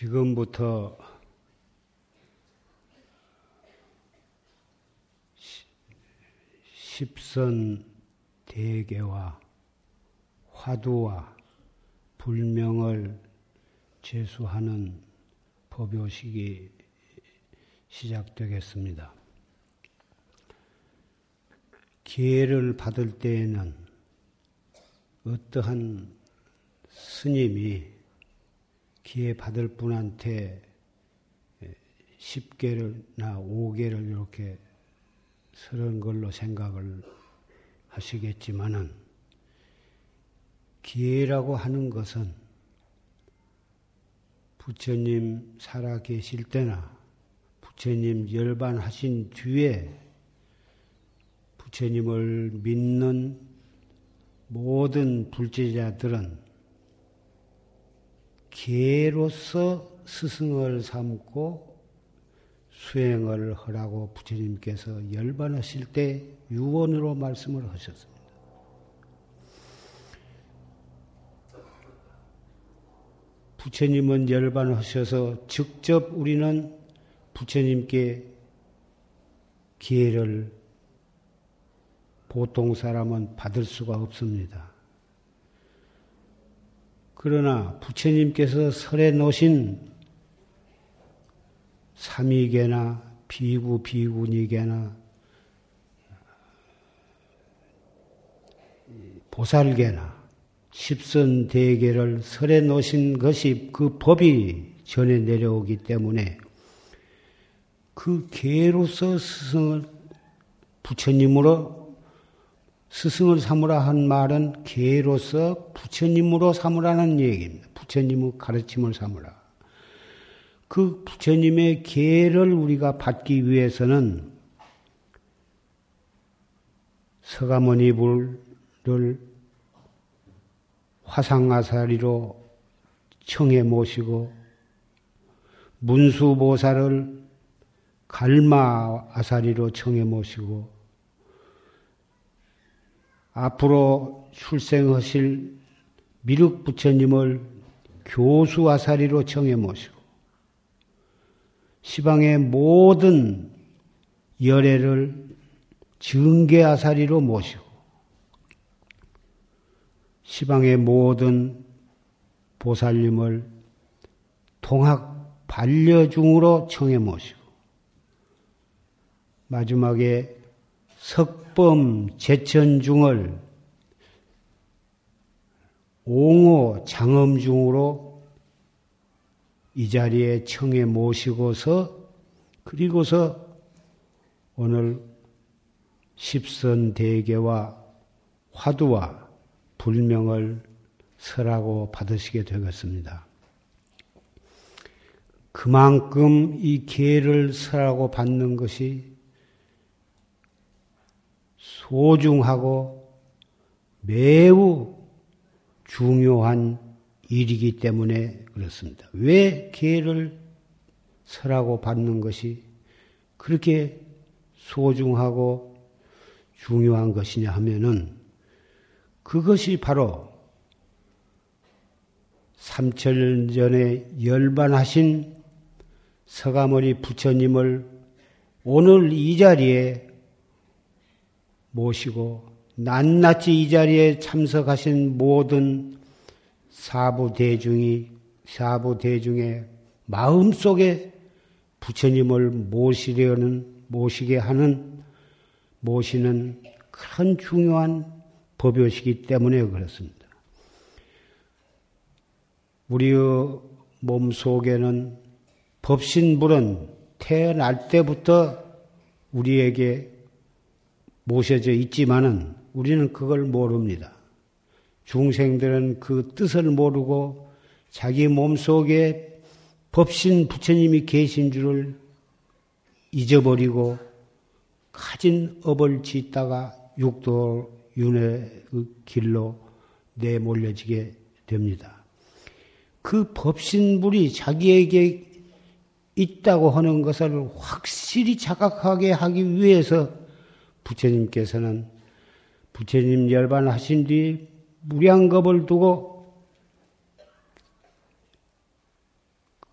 지금부터 십선 대계와 화두와 불명을 제수하는 법요식이 시작되겠습니다. 기회를 받을 때에는 어떠한 스님이 기회 받을 분한테 10개를나 5개를 이렇게 서른 걸로 생각을 하시겠지만은 기회라고 하는 것은 부처님 살아 계실 때나 부처님 열반하신 뒤에 부처님을 믿는 모든 불제자들은 기회로서 스승을 삼고 수행을 하라고 부처님께서 열반하실 때 유언으로 말씀을 하셨습니다. 부처님은 열반하셔서 직접 우리는 부처님께 기회를 보통 사람은 받을 수가 없습니다. 그러나 부처님께서 설해 놓으신 삼위계나 비구 비구니계나 보살계나 십선대계를 설해 놓으신 것이 그 법이 전해 내려오기 때문에 그 계로서 스승을 부처님으로 스승을 삼으라 한 말은 계로서 부처님으로 삼으라는 얘기입니다. 부처님의 가르침을 삼으라. 그 부처님의 계를 우리가 받기 위해서는 서가모니 불을 화상아사리로 청해 모시고 문수보살을 갈마아사리로 청해 모시고 앞으로 출생하실 미륵 부처님을 교수 아사리로 청해 모시고 시방의 모든 열애를 증계 아사리로 모시고 시방의 모든 보살님을 통학 반려중으로 청해 모시고 마지막에 석범 제천중을 옹호 장엄중으로 이 자리에 청해 모시고서 그리고서 오늘 십선 대계와 화두와 불명을 설하고 받으시게 되겠습니다. 그만큼 이 기회를 설하고 받는 것이 소중하고 매우 중요한 일이기 때문에 그렇습니다. 왜 기회를 설하고 받는 것이 그렇게 소중하고 중요한 것이냐 하면은 그것이 바로 삼천 전에 열반하신 서가모니 부처님을 오늘 이 자리에 모시고 낱낱이 이 자리에 참석하신 모든 사부 대중이 사부 대중의 마음 속에 부처님을 모시려는 모시게 하는 모시는 큰 중요한 법요시기 때문에 그렇습니다. 우리의 몸 속에는 법신불은 태어날 때부터 우리에게 모셔져 있지만은 우리는 그걸 모릅니다. 중생들은 그 뜻을 모르고 자기 몸 속에 법신 부처님이 계신 줄을 잊어버리고 가진 업을 짓다가 육도 윤회의 길로 내몰려지게 됩니다. 그 법신불이 자기에게 있다고 하는 것을 확실히 자각하게 하기 위해서 부처님께서는 부처님 열반하신 뒤 무량겁을 두고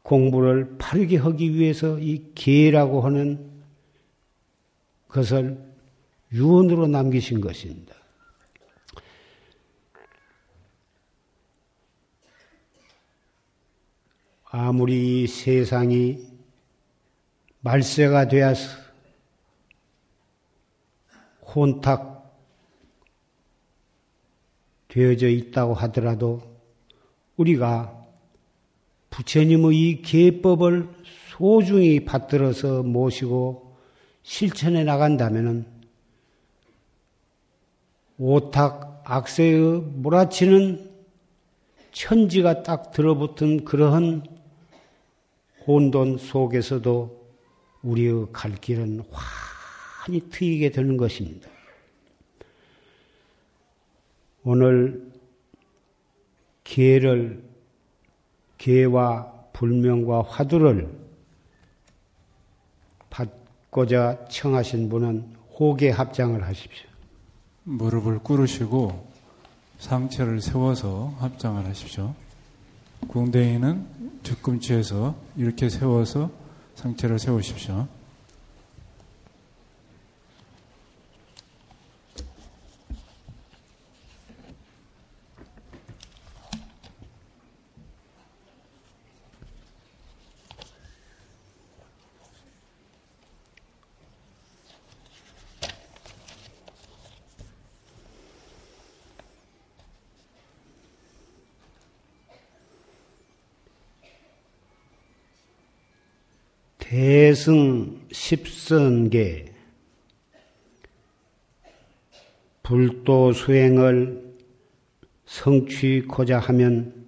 공부를 바르게 하기 위해서 이 계라고 하는 것을 유언으로 남기신 것입니다. 아무리 세상이 말세가 되어서 혼탁 되어져 있다고 하더라도 우리가 부처님의 이 계법을 소중히 받들어서 모시고 실천해 나간다면 오탁 악세의 몰아치는 천지가 딱 들어붙은 그러한 혼돈 속에서도 우리의 갈 길은 환히 트이게 되는 것입니다. 오늘 기회를 개와 불명과 화두를 받고자 청하신 분은 호계 합장을 하십시오. 무릎을 꿇으시고 상체를 세워서 합장을 하십시오. 궁뎅이는 뒤꿈치에서 이렇게 세워서 상체를 세우십시오. 대승 십선계 불도 수행을 성취고자 하면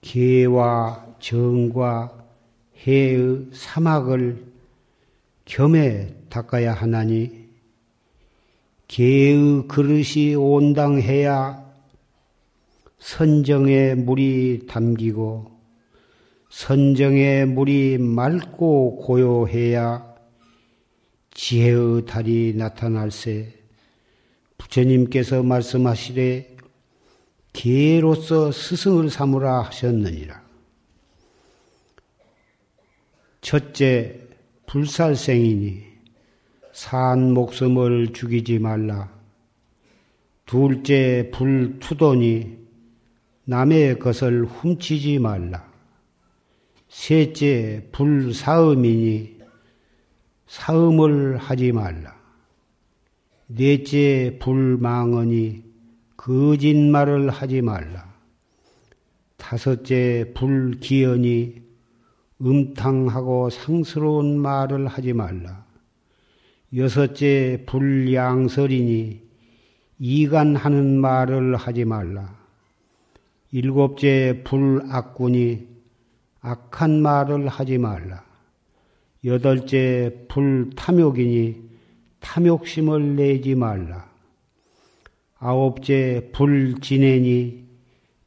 개와 정과 해의 사막을 겸해 닦아야 하나니 개의 그릇이 온당해야 선정에 물이 담기고 선정의 물이 맑고 고요해야 지혜의 달이 나타날세 부처님께서 말씀하시되 기로서 스승을 삼으라 하셨느니라. 첫째, 불살생이니 산 목숨을 죽이지 말라. 둘째, 불투도니 남의 것을 훔치지 말라. 셋째, 불사음이니 사음을 하지 말라. 넷째, 불망언이 거짓말을 하지 말라. 다섯째, 불기언이 음탕하고 상스러운 말을 하지 말라. 여섯째, 불양설이니 이간하는 말을 하지 말라. 일곱째, 불악군이 악한 말을 하지 말라. 여덟째 불탐욕이니 탐욕심을 내지 말라. 아홉째 불진애니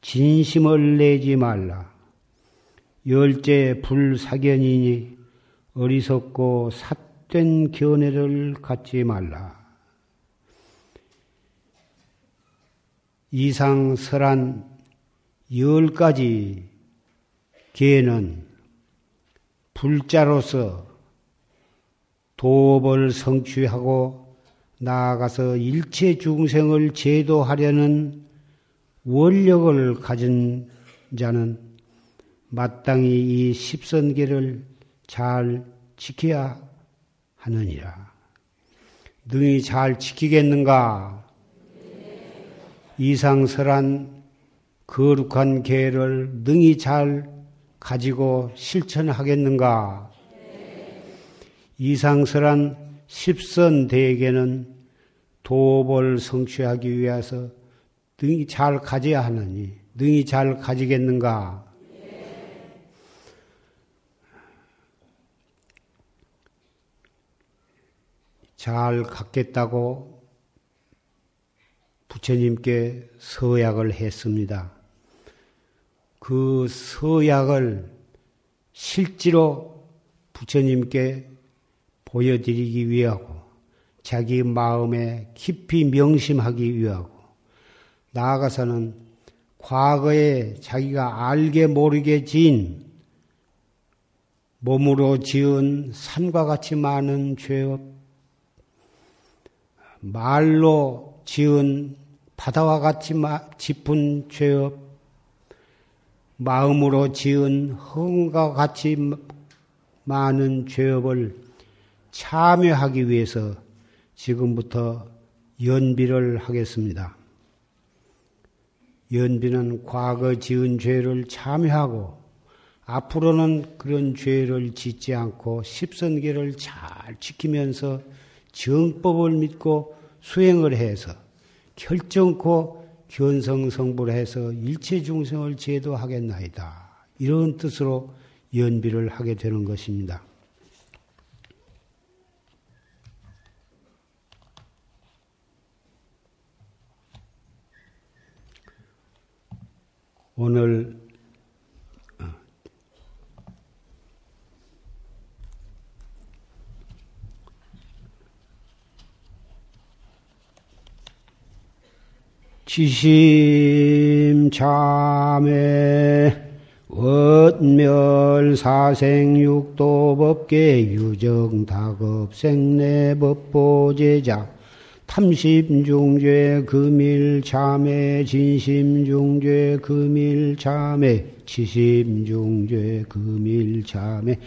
진심을 내지 말라. 열째 불사견이니 어리석고 삿된 견해를 갖지 말라. 이상 설한 열 가지 개는 불자로서 도업을 성취하고 나아가서 일체 중생을 제도하려는 원력을 가진 자는 마땅히 이 십선계를 잘 지켜야 하느니라. 능히 잘 지키겠는가? 이상설한 거룩한 계를 능히 잘 가지고 실천하겠는가? 이상설한 십선 대에게는 도업을 성취하기 위해서 능히 잘 가져야 하느니 능히 잘 가지겠는가? 잘 갖겠다고 부처님께 서약을 했습니다. 그 서약을 실제로 부처님께 보여드리기 위하고 자기 마음에 깊이 명심하기 위하고 나아가서는 과거에 자기가 알게 모르게 진 몸으로 지은 산과 같이 많은 죄업, 말로 지은 바다와 같이 짚은 죄업, 마음으로 지은 흥과 같이 많은 죄업을 참여하기 위해서 지금부터 연비를 하겠습니다. 연비는 과거 지은 죄를 참여하고 앞으로는 그런 죄를 짓지 않고 십선계를 잘 지키면서 정법을 믿고 수행을 해서 결정코 견성성불 해서 일체 중생을 제도하겠나이다. 이런 뜻으로 연비를 하게 되는 것입니다. 오늘 지심참회 원멸 사생육도 법계 유정 다급 생내 법보제자 탐심중죄 금일참회 진심중죄 금일참회 치심중죄 금일참회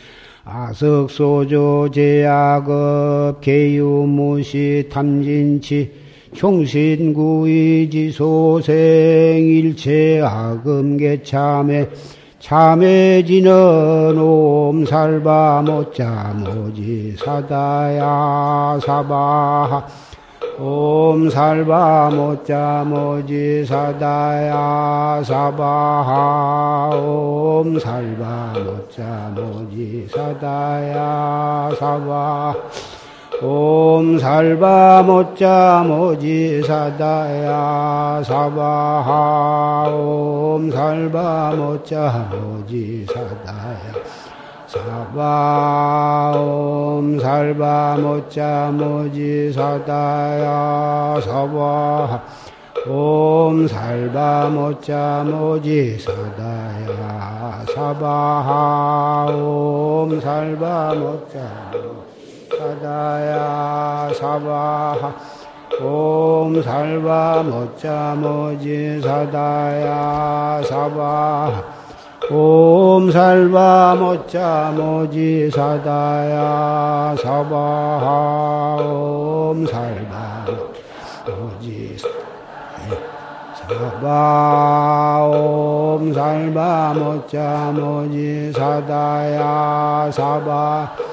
아석소조 제약업 개유무시 탐진치 총신구이지소생 일체 악음개참에 참해지는 옴살바 못자 모지 사다야 사바하. 옴살바 못자 모지 사다야 사바하. 옴살바 못자 모지 사다야 사바하 옴 살바 모자 모지 사다야 사바하 옴 살바 모자 모지 사다야 사바 옴 살바 모자 모지 사다야 사바 옴 살바 모자 모지 사다야 사바하 옴 살바 모자 사다야 사바하 옴 살바 모자 모지 사다야 사바하 옴 살바 모자 모지 사다야 사바하 옴 살바 모지 사바 옴 살바 모자 모지 사다야 사바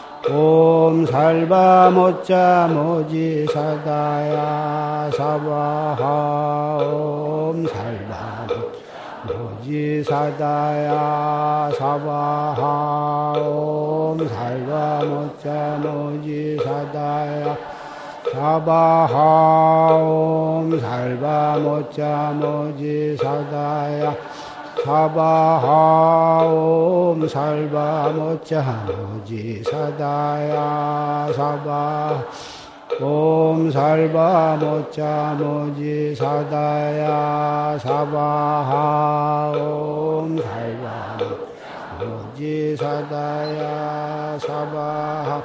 옴 살바 모자 모지 사다야 사바하 옴 살바 모지 사다야 사바하 옴 살바 모자 모지 사다야 사바하 옴 살바 모자 모지 사다야 사바하옴 살바 모자 모지 사다야 사바. 옴 살바 모자 모지 사다야 사바하옴 살바 모지 사다야 사바하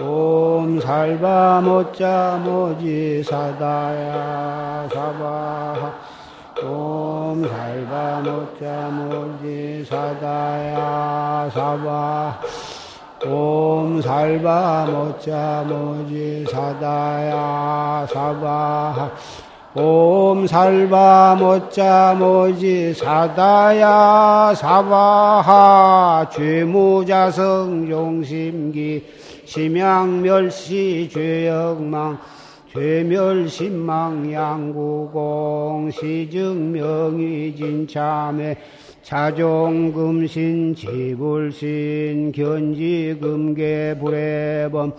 옴 살바 모자 모지 사다야 사바하 옴 살바 모자 모지 사다야 사바 옴 살바 모자 모지 사다야 사바 옴 살바 모자 모지 사다야 사바하 죄무자성 용심기 심양멸시 죄역망 죄멸신망 양구공 시증명의진참회 자종금신 지불신 견지금계 불해범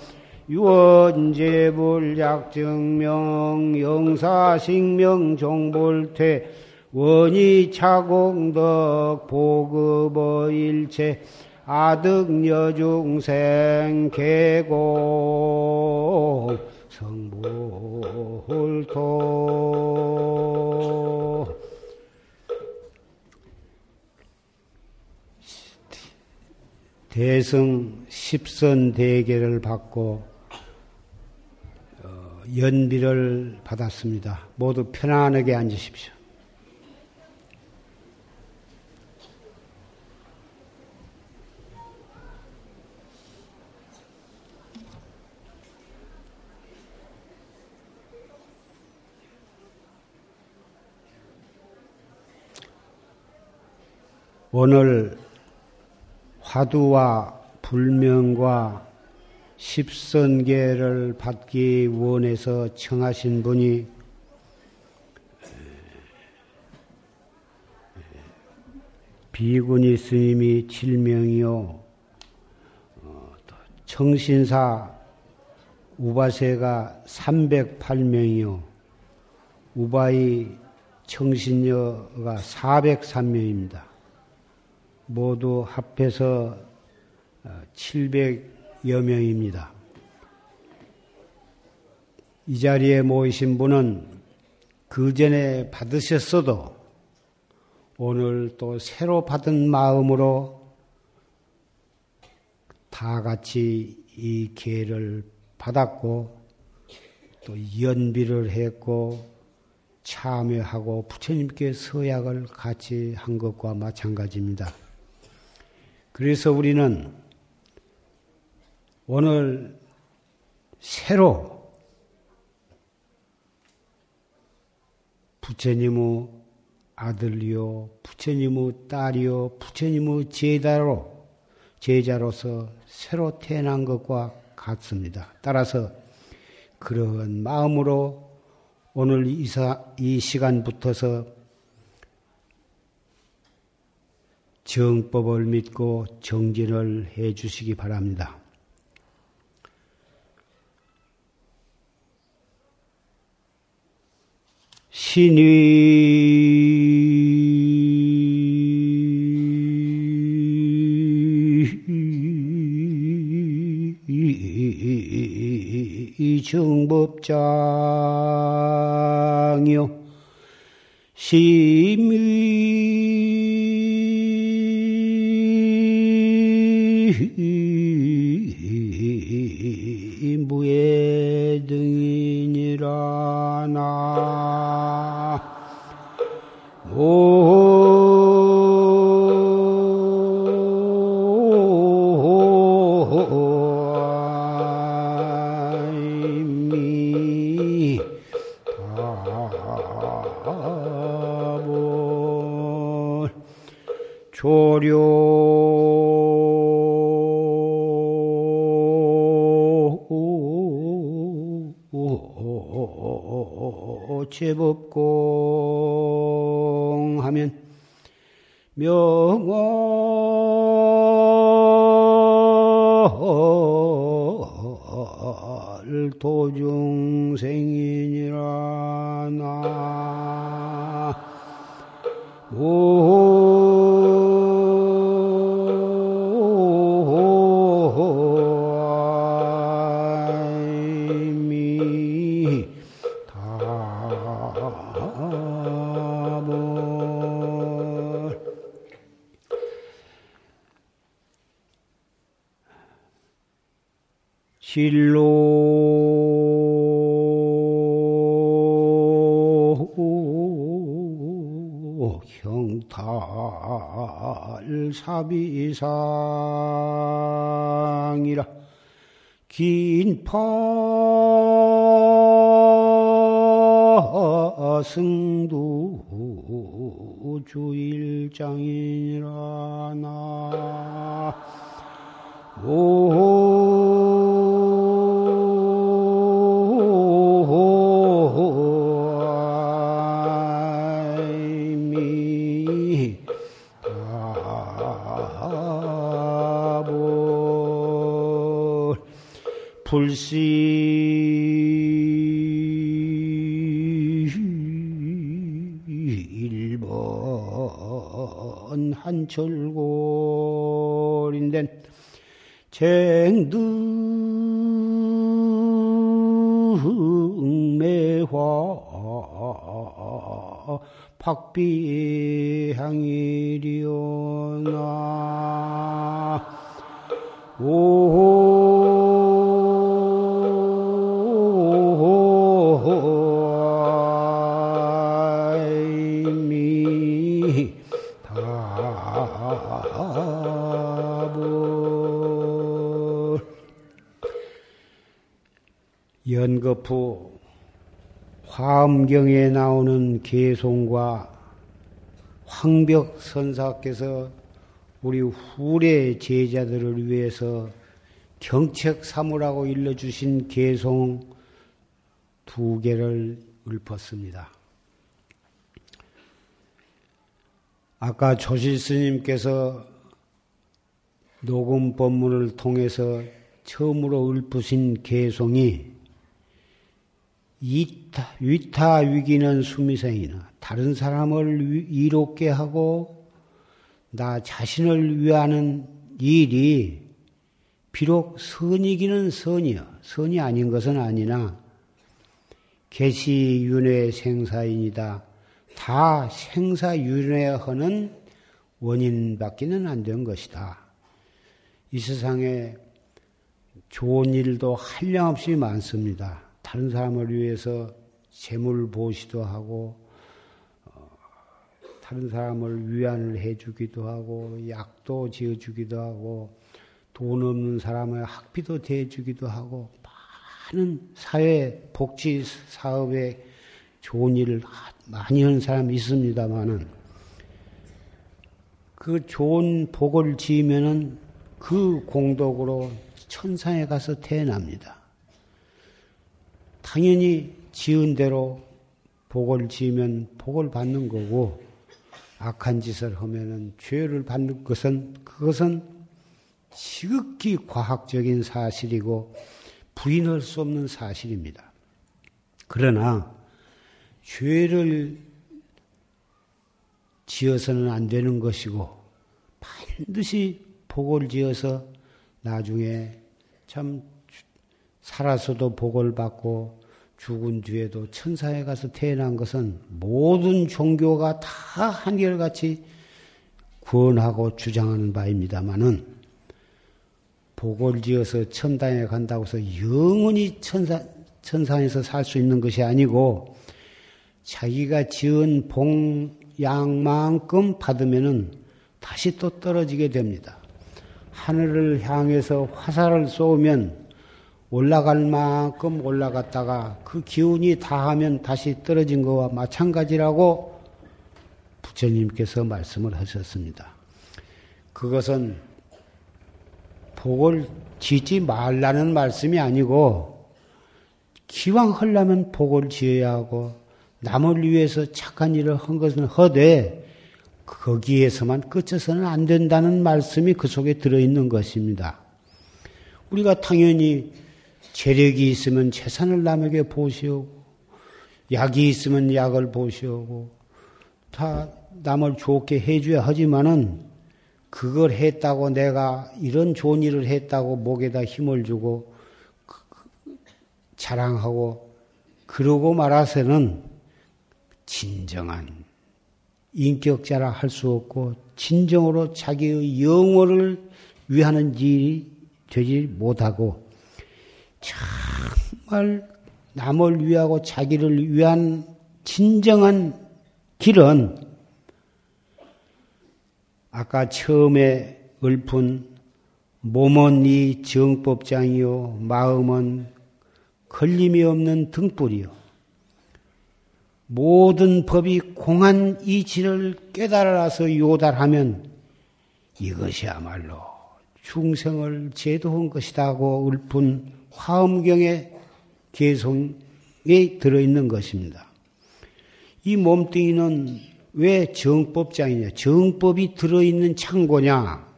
유언제불약증명 영사식명 종볼퇴 원이 차공덕 보급어 일체 아득여중생 계곡 성불토 대승 십선 대계를 받고 어, 연비를 받았습니다. 모두 편안하게 앉으십시오. 오늘 화두와 불명과 십선계를 받기 원해서 청하신 분이 비구니 스님이 7명이요. 청신사 우바세가 308명이요. 우바이 청신녀가 403명입니다. 모두 합해서 700여 어, 명입니다. 이 자리에 모이신 분은 그 전에 받으셨어도 오늘 또 새로 받은 마음으로 다 같이 이 기회를 받았고 또 연비를 했고 참여하고 부처님께 서약을 같이 한 것과 마찬가지입니다. 그래서 우리는 오늘 새로 부처님의 아들이요, 부처님의 딸이요, 부처님의 제자로, 제자로서 새로 태어난 것과 같습니다. 따라서 그런 마음으로 오늘 이사, 이 시간부터서 정법을 믿고 정진을 해 주시기 바랍니다. 신이 정법장이요 심의 실로. 형탈 사비상이라. 긴파 승두 주일장이라 나 불시. 일본 한철골인데 쟁등매화 박비향이리오나. 오 연거푸 화엄경에 나오는 개송과 황벽 선사께서 우리 후래 제자들을 위해서 경책 사무라고 일러주신 개송 두 개를 읊었습니다. 아까 조실 스님께서 녹음 법문을 통해서 처음으로 읊으신 개송이 이타, 위타 위기는 수미생이나 다른 사람을 이롭게 하고 나 자신을 위하는 일이 비록 선이기는 선이요. 선이 아닌 것은 아니나 개시윤회 생사인이다. 다 생사 윤회하는 원인밖에는 안 된 것이다. 이 세상에 좋은 일도 한량없이 많습니다. 다른 사람을 위해서 재물 보시도 하고 어, 다른 사람을 위안을 해주기도 하고 약도 지어주기도 하고 돈 없는 사람의 학비도 대주기도 하고 많은 사회 복지 사업에 좋은 일을 많이 하는 사람이 있습니다만은 그 좋은 복을 지으면은 그 공덕으로 천상에 가서 태어납니다. 당연히 지은 대로 복을 지으면 복을 받는 거고 악한 짓을 하면은 죄를 받는 것은 그것은 지극히 과학적인 사실이고 부인할 수 없는 사실입니다. 그러나 죄를 지어서는 안 되는 것이고 반드시 복을 지어서 나중에 참 살아서도 복을 받고 죽은 뒤에도 천사에 가서 태어난 것은 모든 종교가 다 한결같이 구원하고 주장하는 바입니다마는 복을 지어서 천당에 간다고 해서 영원히 천사, 천상에서 살 수 있는 것이 아니고 자기가 지은 봉양만큼 받으면은 다시 또 떨어지게 됩니다. 하늘을 향해서 화살을 쏘면 올라갈 만큼 올라갔다가 그 기운이 다하면 다시 떨어진 것과 마찬가지라고 부처님께서 말씀을 하셨습니다. 그것은 복을 짓지 말라는 말씀이 아니고 기왕 하려면 복을 지어야 하고 남을 위해서 착한 일을 한 것은 허되 거기에서만 끝쳐서는 안 된다는 말씀이 그 속에 들어있는 것입니다. 우리가 당연히 재력이 있으면 재산을 남에게 보시오고, 약이 있으면 약을 보시오고, 다 남을 좋게 해줘야 하지만은, 그걸 했다고 내가 이런 좋은 일을 했다고 목에다 힘을 주고, 그, 그, 자랑하고, 그러고 말아서는 진정한 인격자라 할 수 없고, 진정으로 자기의 영혼을 위하는 일이 되지 못하고, 정말 남을 위하고 자기를 위한 진정한 길은 아까 처음에 읊은 몸은 이 정법장이요 마음은 걸림이 없는 등불이요. 모든 법이 공한 이치를 깨달아서 요달하면 이것이야말로 중생을 제도한 것이다고 읊은 화엄경의 개성에 들어있는 것입니다. 이 몸뚱이는 왜 정법장이냐? 정법이 들어있는 창고냐?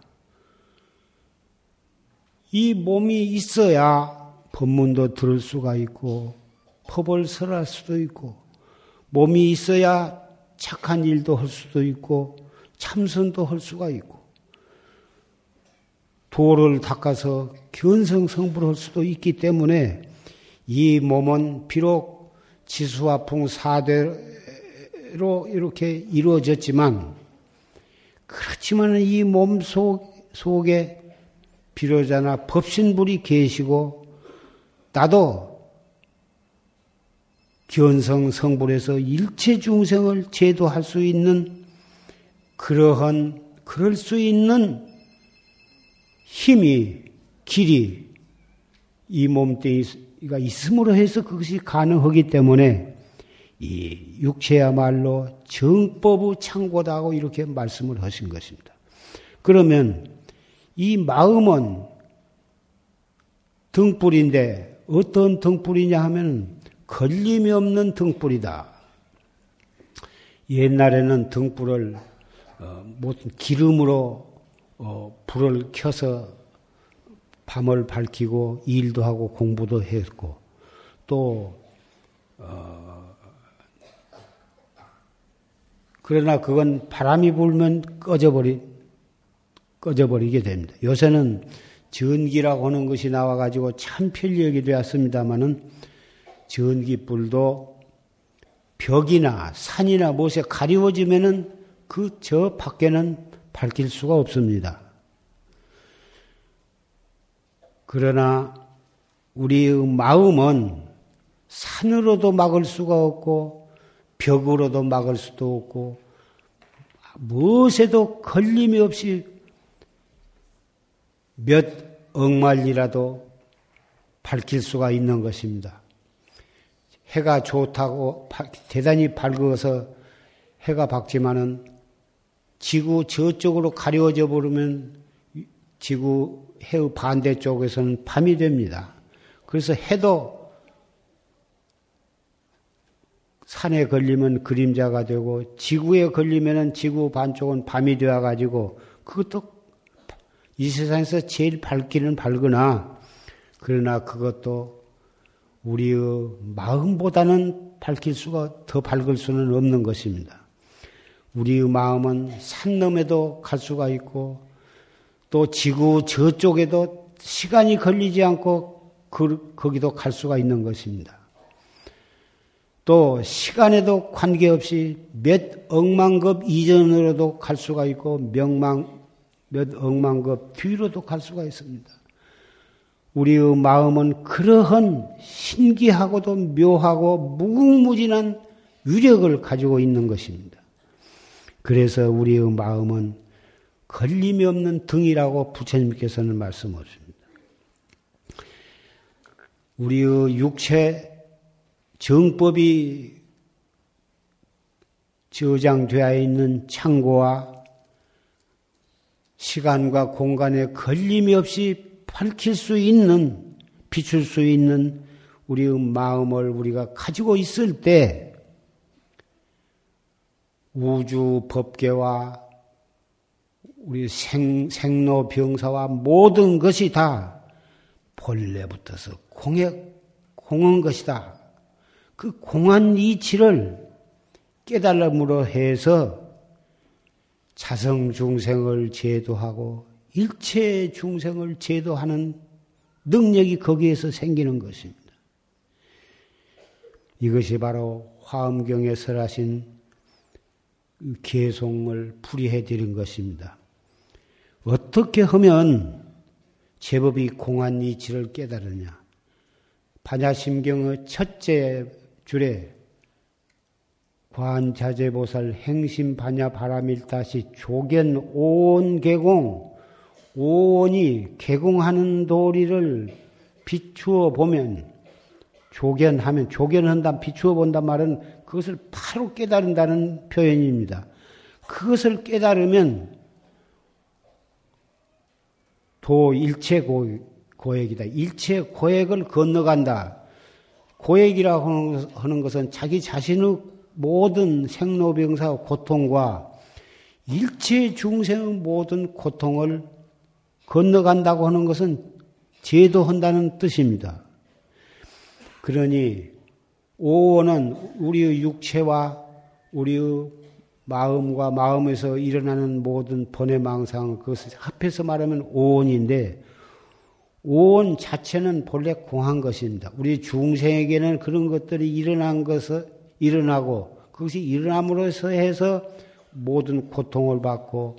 이 몸이 있어야 법문도 들을 수가 있고 법을 설할 수도 있고 몸이 있어야 착한 일도 할 수도 있고 참선도 할 수가 있고 도를 닦아서 견성 성불을 할 수도 있기 때문에 이 몸은 비록 지수화풍 사대로 이렇게 이루어졌지만 그렇지만 이몸 속, 속에 비로자나 법신불이 계시고 나도 견성 성불에서 일체 중생을 제도할 수 있는 그러한 그럴 수 있는 힘이 길이 이 몸뚱이가 있음으로 해서 그것이 가능하기 때문에 이 육체야말로 정법의 창고다고 이렇게 말씀을 하신 것입니다. 그러면 이 마음은 등불인데 어떤 등불이냐 하면 걸림이 없는 등불이다. 옛날에는 등불을 어, 기름으로 어, 불을 켜서 밤을 밝히고 일도 하고 공부도 했고 또 어, 그러나 그건 바람이 불면 꺼져버리 꺼져버리게 됩니다. 요새는 전기라고 하는 것이 나와가지고 참 편리하게 되었습니다마는 전기불도 벽이나 산이나 못에 가리워지면은 그 저 밖에는 밝힐 수가 없습니다. 그러나 우리의 마음은 산으로도 막을 수가 없고 벽으로도 막을 수도 없고 무엇에도 걸림이 없이 몇 억말이라도 밝힐 수가 있는 것입니다. 해가 좋다고 대단히 밝아서 해가 밝지만은 지구 저쪽으로 가려져 버리면 지구 해의 반대쪽에서는 밤이 됩니다. 그래서 해도 산에 걸리면 그림자가 되고 지구에 걸리면 지구 반쪽은 밤이 되어 가지고 그것도 이 세상에서 제일 밝기는 밝으나 그러나 그것도 우리의 마음보다는 밝힐 수가 더 밝을 수는 없는 것입니다. 우리의 마음은 산넘에도 갈 수가 있고 또 지구 저쪽에도 시간이 걸리지 않고 그, 거기도 갈 수가 있는 것입니다. 또 시간에도 관계없이 몇 억만급 이전으로도 갈 수가 있고 명만 몇 억만급 뒤로도 갈 수가 있습니다. 우리의 마음은 그러한 신기하고도 묘하고 무궁무진한 위력을 가지고 있는 것입니다. 그래서 우리의 마음은 걸림이 없는 등이라고 부처님께서는 말씀하십니다. 우리의 육체 정법이 저장되어 있는 창고와 시간과 공간에 걸림이 없이 밝힐 수 있는, 비출 수 있는 우리의 마음을 우리가 가지고 있을 때 우주 법계와 우리 생, 생로병사와 모든 것이 다 본래부터서 공해, 공한 것이다. 그 공한 이치를 깨달음으로 해서 자성 중생을 제도하고 일체 중생을 제도하는 능력이 거기에서 생기는 것입니다. 이것이 바로 화엄경에 설하신 개송을 풀이해 드린 것입니다. 어떻게 하면 제법이 공한 이치를 깨달으냐? 반야심경의 첫째 줄에 관자재보살 행심 반야 바람일다시 조견 온 개공 오온이 개공하는 도리를 비추어 보면 조견하면 조견한다 비추어 본단 말은 그것을 바로 깨달은다는 표현입니다. 그것을 깨달으면 도 일체 고, 고액이다. 일체 고액을 건너간다. 고액이라고 하는 것은 자기 자신의 모든 생로병사 고통과 일체 중생의 모든 고통을 건너간다고 하는 것은 제도한다는 뜻입니다. 그러니 오원은 우리의 육체와 우리의 마음과 마음에서 일어나는 모든 번외망상 그것을 합해서 말하면 오원인데 오원 자체는 본래 공한 것입니다. 우리 중생에게는 그런 것들이 일어난 것을 일어나고 그것이 일어남으로써 해서 모든 고통을 받고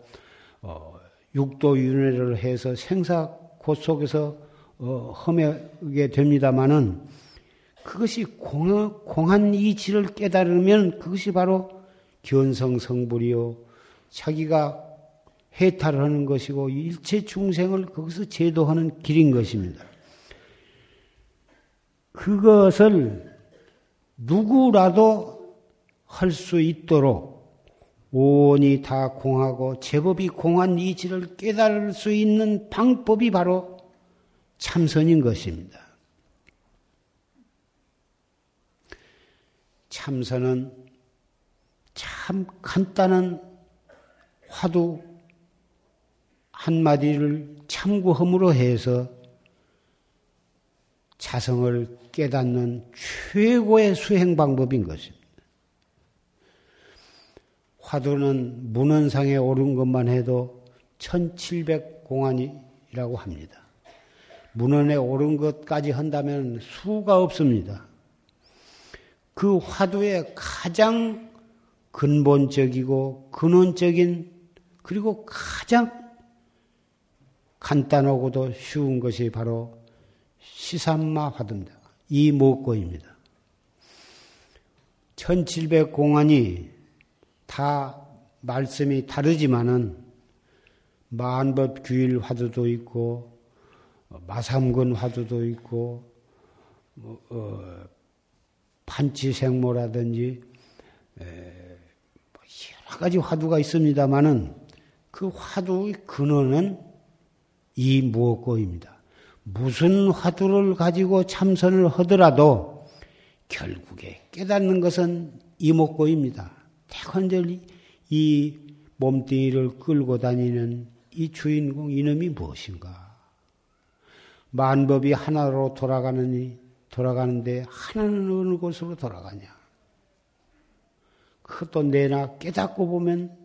어, 육도 윤회를 해서 생사 고 속에서 어, 험하게 됩니다마는 그것이 공, 공한 이치를 깨달으면 그것이 바로 견성성불이요 자기가 해탈하는 것이고 일체 중생을 거기서 제도하는 길인 것입니다. 그것을 누구라도 할 수 있도록 온이 다 공하고 제법이 공한 이치를 깨달을 수 있는 방법이 바로 참선인 것입니다. 참선은 참 간단한 화두 한마디를 참고함으로 해서 자성을 깨닫는 최고의 수행 방법인 것입니다. 화두는 문헌상에 오른 것만 해도 1700 공안이라고 합니다. 문헌에 오른 것까지 한다면 수가 없습니다. 그 화두의 가장 근본적이고 근원적인 그리고 가장 간단하고도 쉬운 것이 바로 시산마 화두입니다. 이 목고입니다. 1700 공안이 다 말씀이 다르지만은 만법 규일 화두도 있고 마삼근 화두도 있고 뭐, 어, 판치생모라든지 여러 가지 화두가 있습니다만은 그 화두의 근원은 이 무엇고입니다. 무슨 화두를 가지고 참선을 하더라도 결국에 깨닫는 것은 이목고입니다. 태관절 이 몸뚱이를 끌고 다니는 이 주인공 이놈이 무엇인가? 만법이 하나로 돌아가느니 돌아가는데 하나는 어느 곳으로 돌아가냐? 그것도 내나 깨닫고 보면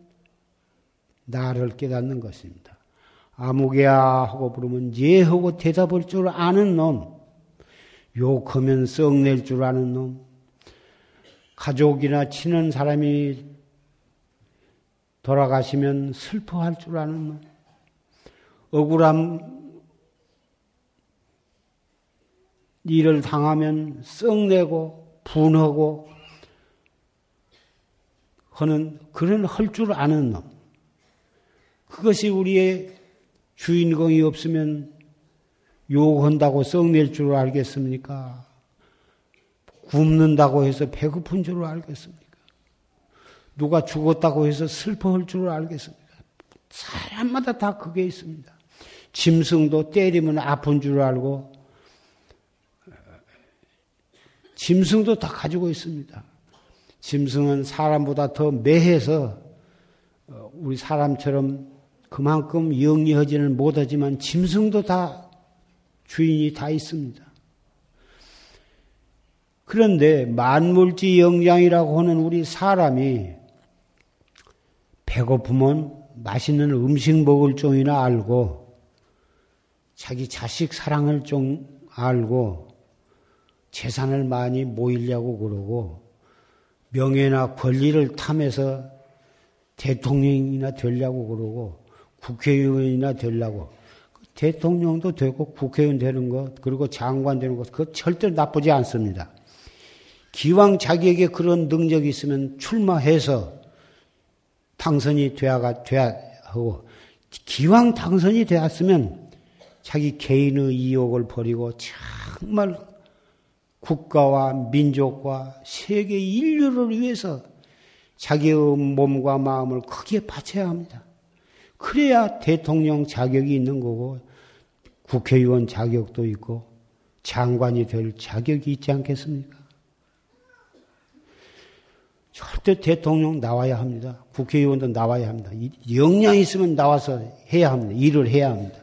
나를 깨닫는 것입니다. 아무개야 하고 부르면 예 하고 대답할 줄 아는 놈, 욕하면 썩낼 줄 아는 놈, 가족이나 친한 사람이 돌아가시면 슬퍼할 줄 아는 놈, 억울함 일을 당하면 썩내고 분하고 하는 그런 할 줄 아는 놈. 그것이 우리의 주인공이 없으면 욕한다고 썩낼 줄 알겠습니까? 굶는다고 해서 배고픈 줄 알겠습니까? 누가 죽었다고 해서 슬퍼할 줄 알겠습니까? 사람마다 다 그게 있습니다. 짐승도 때리면 아픈 줄 알고, 짐승도 다 가지고 있습니다. 짐승은 사람보다 더 매해서 우리 사람처럼 그만큼 영리하지는 못하지만 짐승도 다 주인이 다 있습니다. 그런데 만물지 영장이라고 하는 우리 사람이 배고프면 맛있는 음식 먹을 종이나 알고 자기 자식 사랑을 좀 알고 재산을 많이 모이려고 그러고 명예나 권리를 탐해서 대통령이나 되려고 그러고 국회의원이나 되려고 대통령도 되고 국회의원 되는 것 그리고 장관 되는 것 그거 절대 나쁘지 않습니다. 기왕 자기에게 그런 능력이 있으면 출마해서 당선이 되어가 돼야 하고 기왕 당선이 되었으면 자기 개인의 이욕을 버리고 정말 국가와 민족과 세계 인류를 위해서 자기의 몸과 마음을 크게 바쳐야 합니다. 그래야 대통령 자격이 있는 거고 국회의원 자격도 있고 장관이 될 자격이 있지 않겠습니까? 절대 대통령 나와야 합니다. 국회의원도 나와야 합니다. 역량이 있으면 나와서 해야 합니다. 일을 해야 합니다.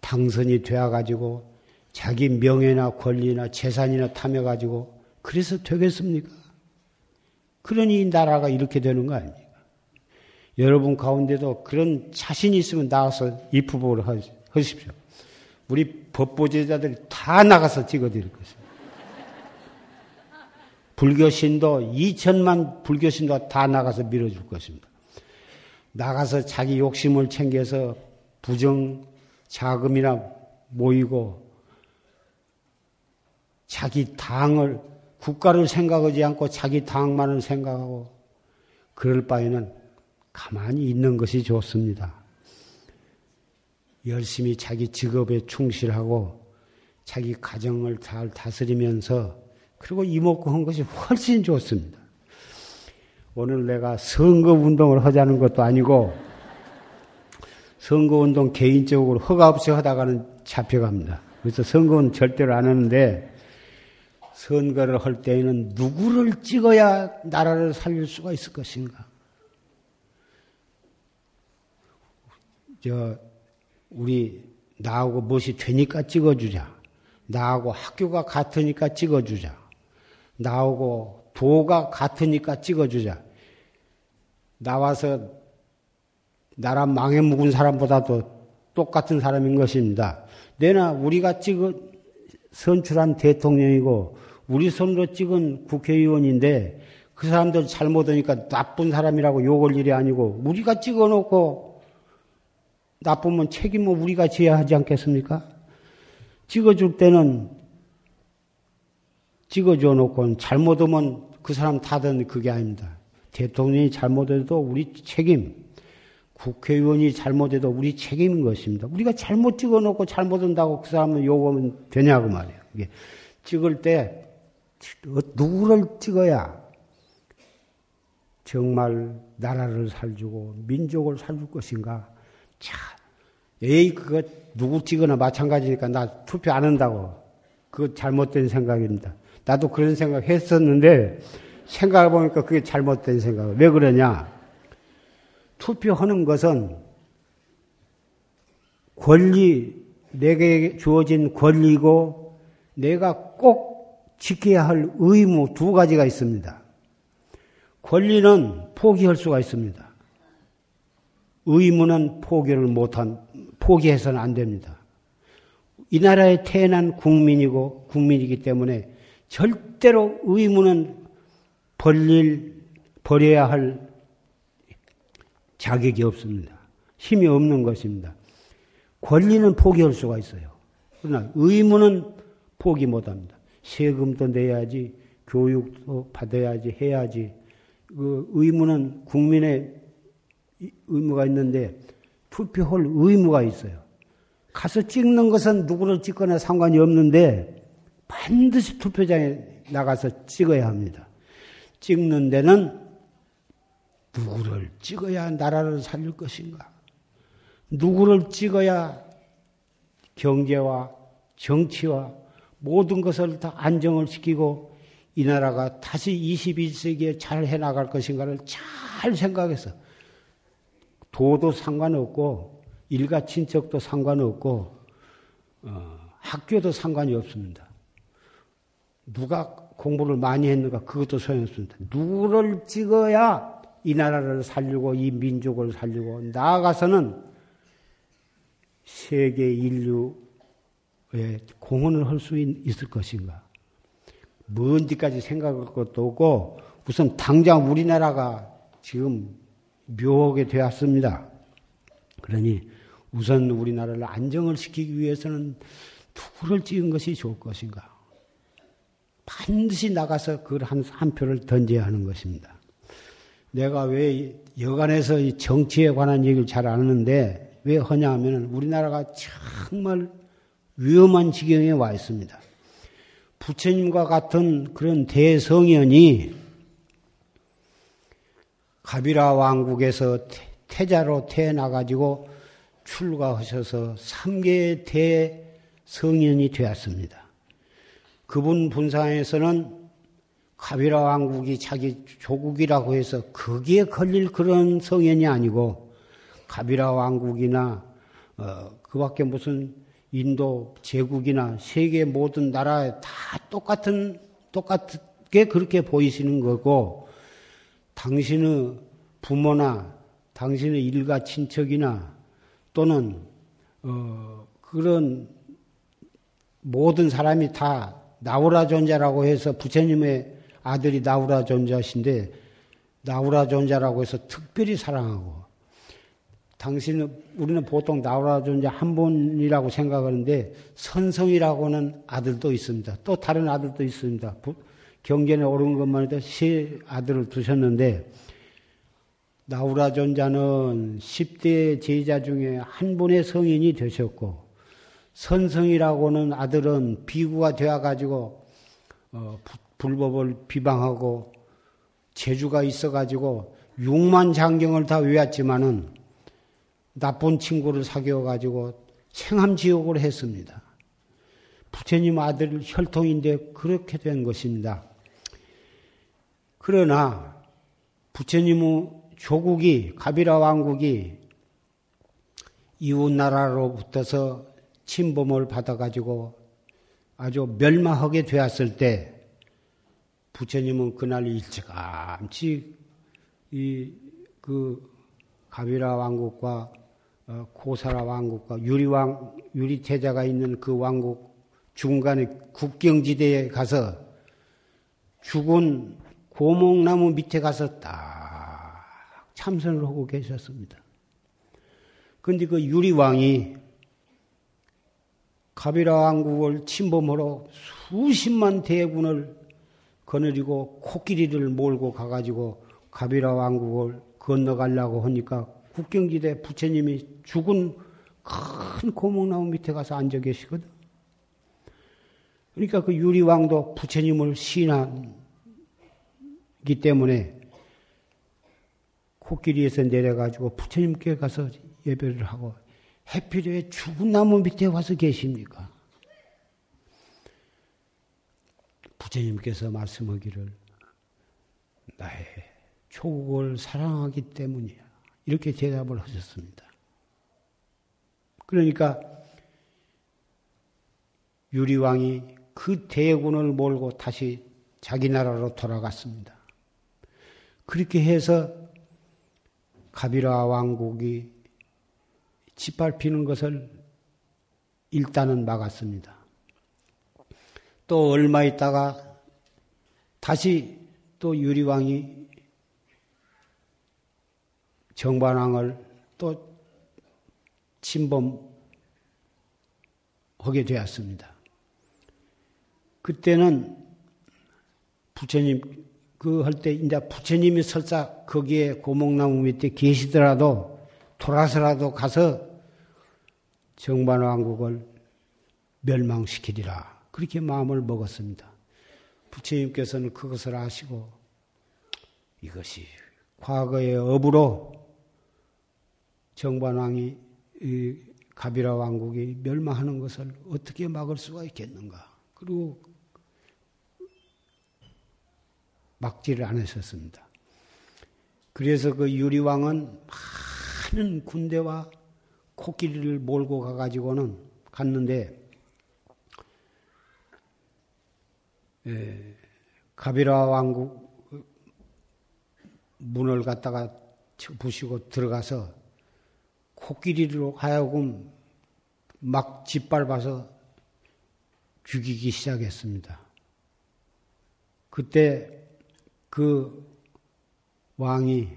당선이 되어가지고 자기 명예나 권리나 재산이나 탐해가지고 그래서 되겠습니까? 그러니 나라가 이렇게 되는 거 아닙니까? 여러분 가운데도 그런 자신이 있으면 나가서 입후보를 하십시오. 우리 법보제자들이 다 나가서 찍어드릴 것입니다. 불교신도 2천만 불교신도 다 나가서 밀어줄 것입니다. 나가서 자기 욕심을 챙겨서 부정 자금이나 모이고 자기 당을 국가를 생각하지 않고 자기 당만을 생각하고 그럴 바에는 가만히 있는 것이 좋습니다. 열심히 자기 직업에 충실하고 자기 가정을 잘 다스리면서 그리고 이목구 한 것이 훨씬 좋습니다. 오늘 내가 선거 운동을 하자는 것도 아니고 선거 운동 개인적으로 허가 없이 하다가는 잡혀갑니다. 그래서 선거는 절대로 안 하는데 선거를 할 때에는 누구를 찍어야 나라를 살릴 수가 있을 것인가? 저 우리 나하고 무엇이 되니까 찍어주자. 나하고 학교가 같으니까 찍어주자. 나하고 도가 같으니까 찍어주자. 나와서 나라 망해 묵은 사람보다도 똑같은 사람인 것입니다. 내나 우리가 찍은 선출한 대통령이고 우리 손으로 찍은 국회의원인데 그 사람들 잘못하니까 나쁜 사람이라고 욕을 일이 아니고 우리가 찍어놓고 나쁘면 책임은 우리가 져야 하지 않겠습니까? 찍어줄 때는 찍어줘 놓고 잘못하면 그 사람 탓은 그게 아닙니다. 대통령이 잘못해도 우리 책임, 국회의원이 잘못해도 우리 책임인 것입니다. 우리가 잘못 찍어 놓고 잘못한다고 그 사람은 욕하면 되냐고 말이에요. 찍을 때 누구를 찍어야 정말 나라를 살주고 민족을 살줄 것인가? 자, 에이, 그거 누구 찍거나 마찬가지니까 나 투표 안 한다고. 그거 잘못된 생각입니다. 나도 그런 생각 했었는데, 생각해 보니까 그게 잘못된 생각. 왜 그러냐? 투표하는 것은 권리, 내게 주어진 권리고, 내가 꼭 지켜야 할 의무 두 가지가 있습니다. 권리는 포기할 수가 있습니다. 의무는 포기를 못한, 포기해서는 안 됩니다. 이 나라에 태어난 국민이고 국민이기 때문에 절대로 의무는 벌릴, 버려야 할 자격이 없습니다. 힘이 없는 것입니다. 권리는 포기할 수가 있어요. 그러나 의무는 포기 못 합니다. 세금도 내야지, 교육도 받아야지, 해야지. 그 의무는 국민의 의무가 있는데 투표할 의무가 있어요. 가서 찍는 것은 누구를 찍거나 상관이 없는데 반드시 투표장에 나가서 찍어야 합니다. 찍는 데는 누구를 찍어야 나라를 살릴 것인가? 누구를 찍어야 경제와 정치와 모든 것을 다 안정을 시키고 이 나라가 다시 21세기에 잘 해나갈 것인가를 잘 생각해서 도도 상관없고 일가 친척도 상관없고 어, 학교도 상관이 없습니다. 누가 공부를 많이 했는가 그것도 소용없습니다. 누구를 찍어야 이 나라를 살리고 이 민족을 살리고 나아가서는 세계 인류 에 공헌을 할 수 있을 것인가. 먼 뒤까지 생각할 것도 없고 우선 당장 우리나라가 지금 묘하게 되었습니다. 그러니 우선 우리나라를 안정을 시키기 위해서는 누구를 찍은 것이 좋을 것인가? 반드시 나가서 그 한, 한 표를 던져야 하는 것입니다. 내가 왜 여간에서 이 정치에 관한 얘기를 잘 아는데 왜 하냐 하면 우리나라가 정말 위험한 지경에 와 있습니다. 부처님과 같은 그런 대성현이 가비라 왕국에서 태자로 태어나가지고 출가하셔서 3개 대성현이 되었습니다. 그분 분상에서는 가비라 왕국이 자기 조국이라고 해서 거기에 걸릴 그런 성현이 아니고 가비라 왕국이나 어, 그 밖에 무슨 인도 제국이나 세계 모든 나라에 다 똑같은 똑같게 그렇게 보이시는 거고 당신의 부모나 당신의 일가 친척이나 또는 어 그런 모든 사람이 다 나우라 존자라고 해서 부처님의 아들이 나우라 존자신데 나우라 존자라고 해서 특별히 사랑하고 당신은 우리는 보통 나우라 존자 한 분이라고 생각하는데 선성이라고는 아들도 있습니다. 또 다른 아들도 있습니다. 경전에 오른 것만 해도 세 아들을 두셨는데 나우라 존자는 10대 제자 중에 한 분의 성인이 되셨고 선성이라고는 아들은 비구가 되어 가지고 어, 불법을 비방하고 재주가 있어 가지고 6만 장경을 다 외웠지만은 나쁜 친구를 사귀어가지고 생함지옥을 했습니다. 부처님 아들 혈통인데 그렇게 된 것입니다. 그러나 부처님의 조국이 가비라 왕국이 이웃 나라로부터서 침범을 받아가지고 아주 멸망하게 되었을 때 부처님은 그날 일찌감치 이 그 가비라 왕국과 어, 고사라 왕국과 유리왕 유리태자가 있는 그 왕국 중간의 국경지대에 가서 죽은 고목나무 밑에 가서 딱 참선을 하고 계셨습니다. 그런데 그 유리왕이 가비라 왕국을 침범하러 수십만 대군을 거느리고 코끼리를 몰고 가가지고 가비라 왕국을 건너가려고 하니까 국경지대 부처님이 죽은 큰 고목나무 밑에 가서 앉아 계시거든. 그러니까 그 유리왕도 부처님을 신하기 때문에 코끼리에서 내려가지고 부처님께 가서 예배를 하고 해필에 죽은 나무 밑에 와서 계십니까? 부처님께서 말씀하기를 나의 조국을 사랑하기 때문이야. 이렇게 대답을 하셨습니다. 그러니까 유리왕이 그 대군을 몰고 다시 자기 나라로 돌아갔습니다. 그렇게 해서 가비라 왕국이 짓밟히는 것을 일단은 막았습니다. 또 얼마 있다가 다시 또 유리왕이 정반왕을 또 침범하게 되었습니다. 그때는 부처님 그 할 때 이제 부처님이 설사 거기에 고목나무 밑에 계시더라도 돌아서라도 가서 정반 왕국을 멸망시키리라. 그렇게 마음을 먹었습니다. 부처님께서는 그것을 아시고 이것이 과거의 업으로 정반왕이 가비라 왕국이 멸망하는 것을 어떻게 막을 수가 있겠는가. 그리고 막지를 않으셨습니다. 그래서 그 유리왕은 많은 군대와 코끼리를 몰고 가가지고는 갔는데 예, 가비라 왕국 문을 갖다가 부시고 들어가서 코끼리로 하여금 막 짓밟아서 죽이기 시작했습니다. 그때 그 왕이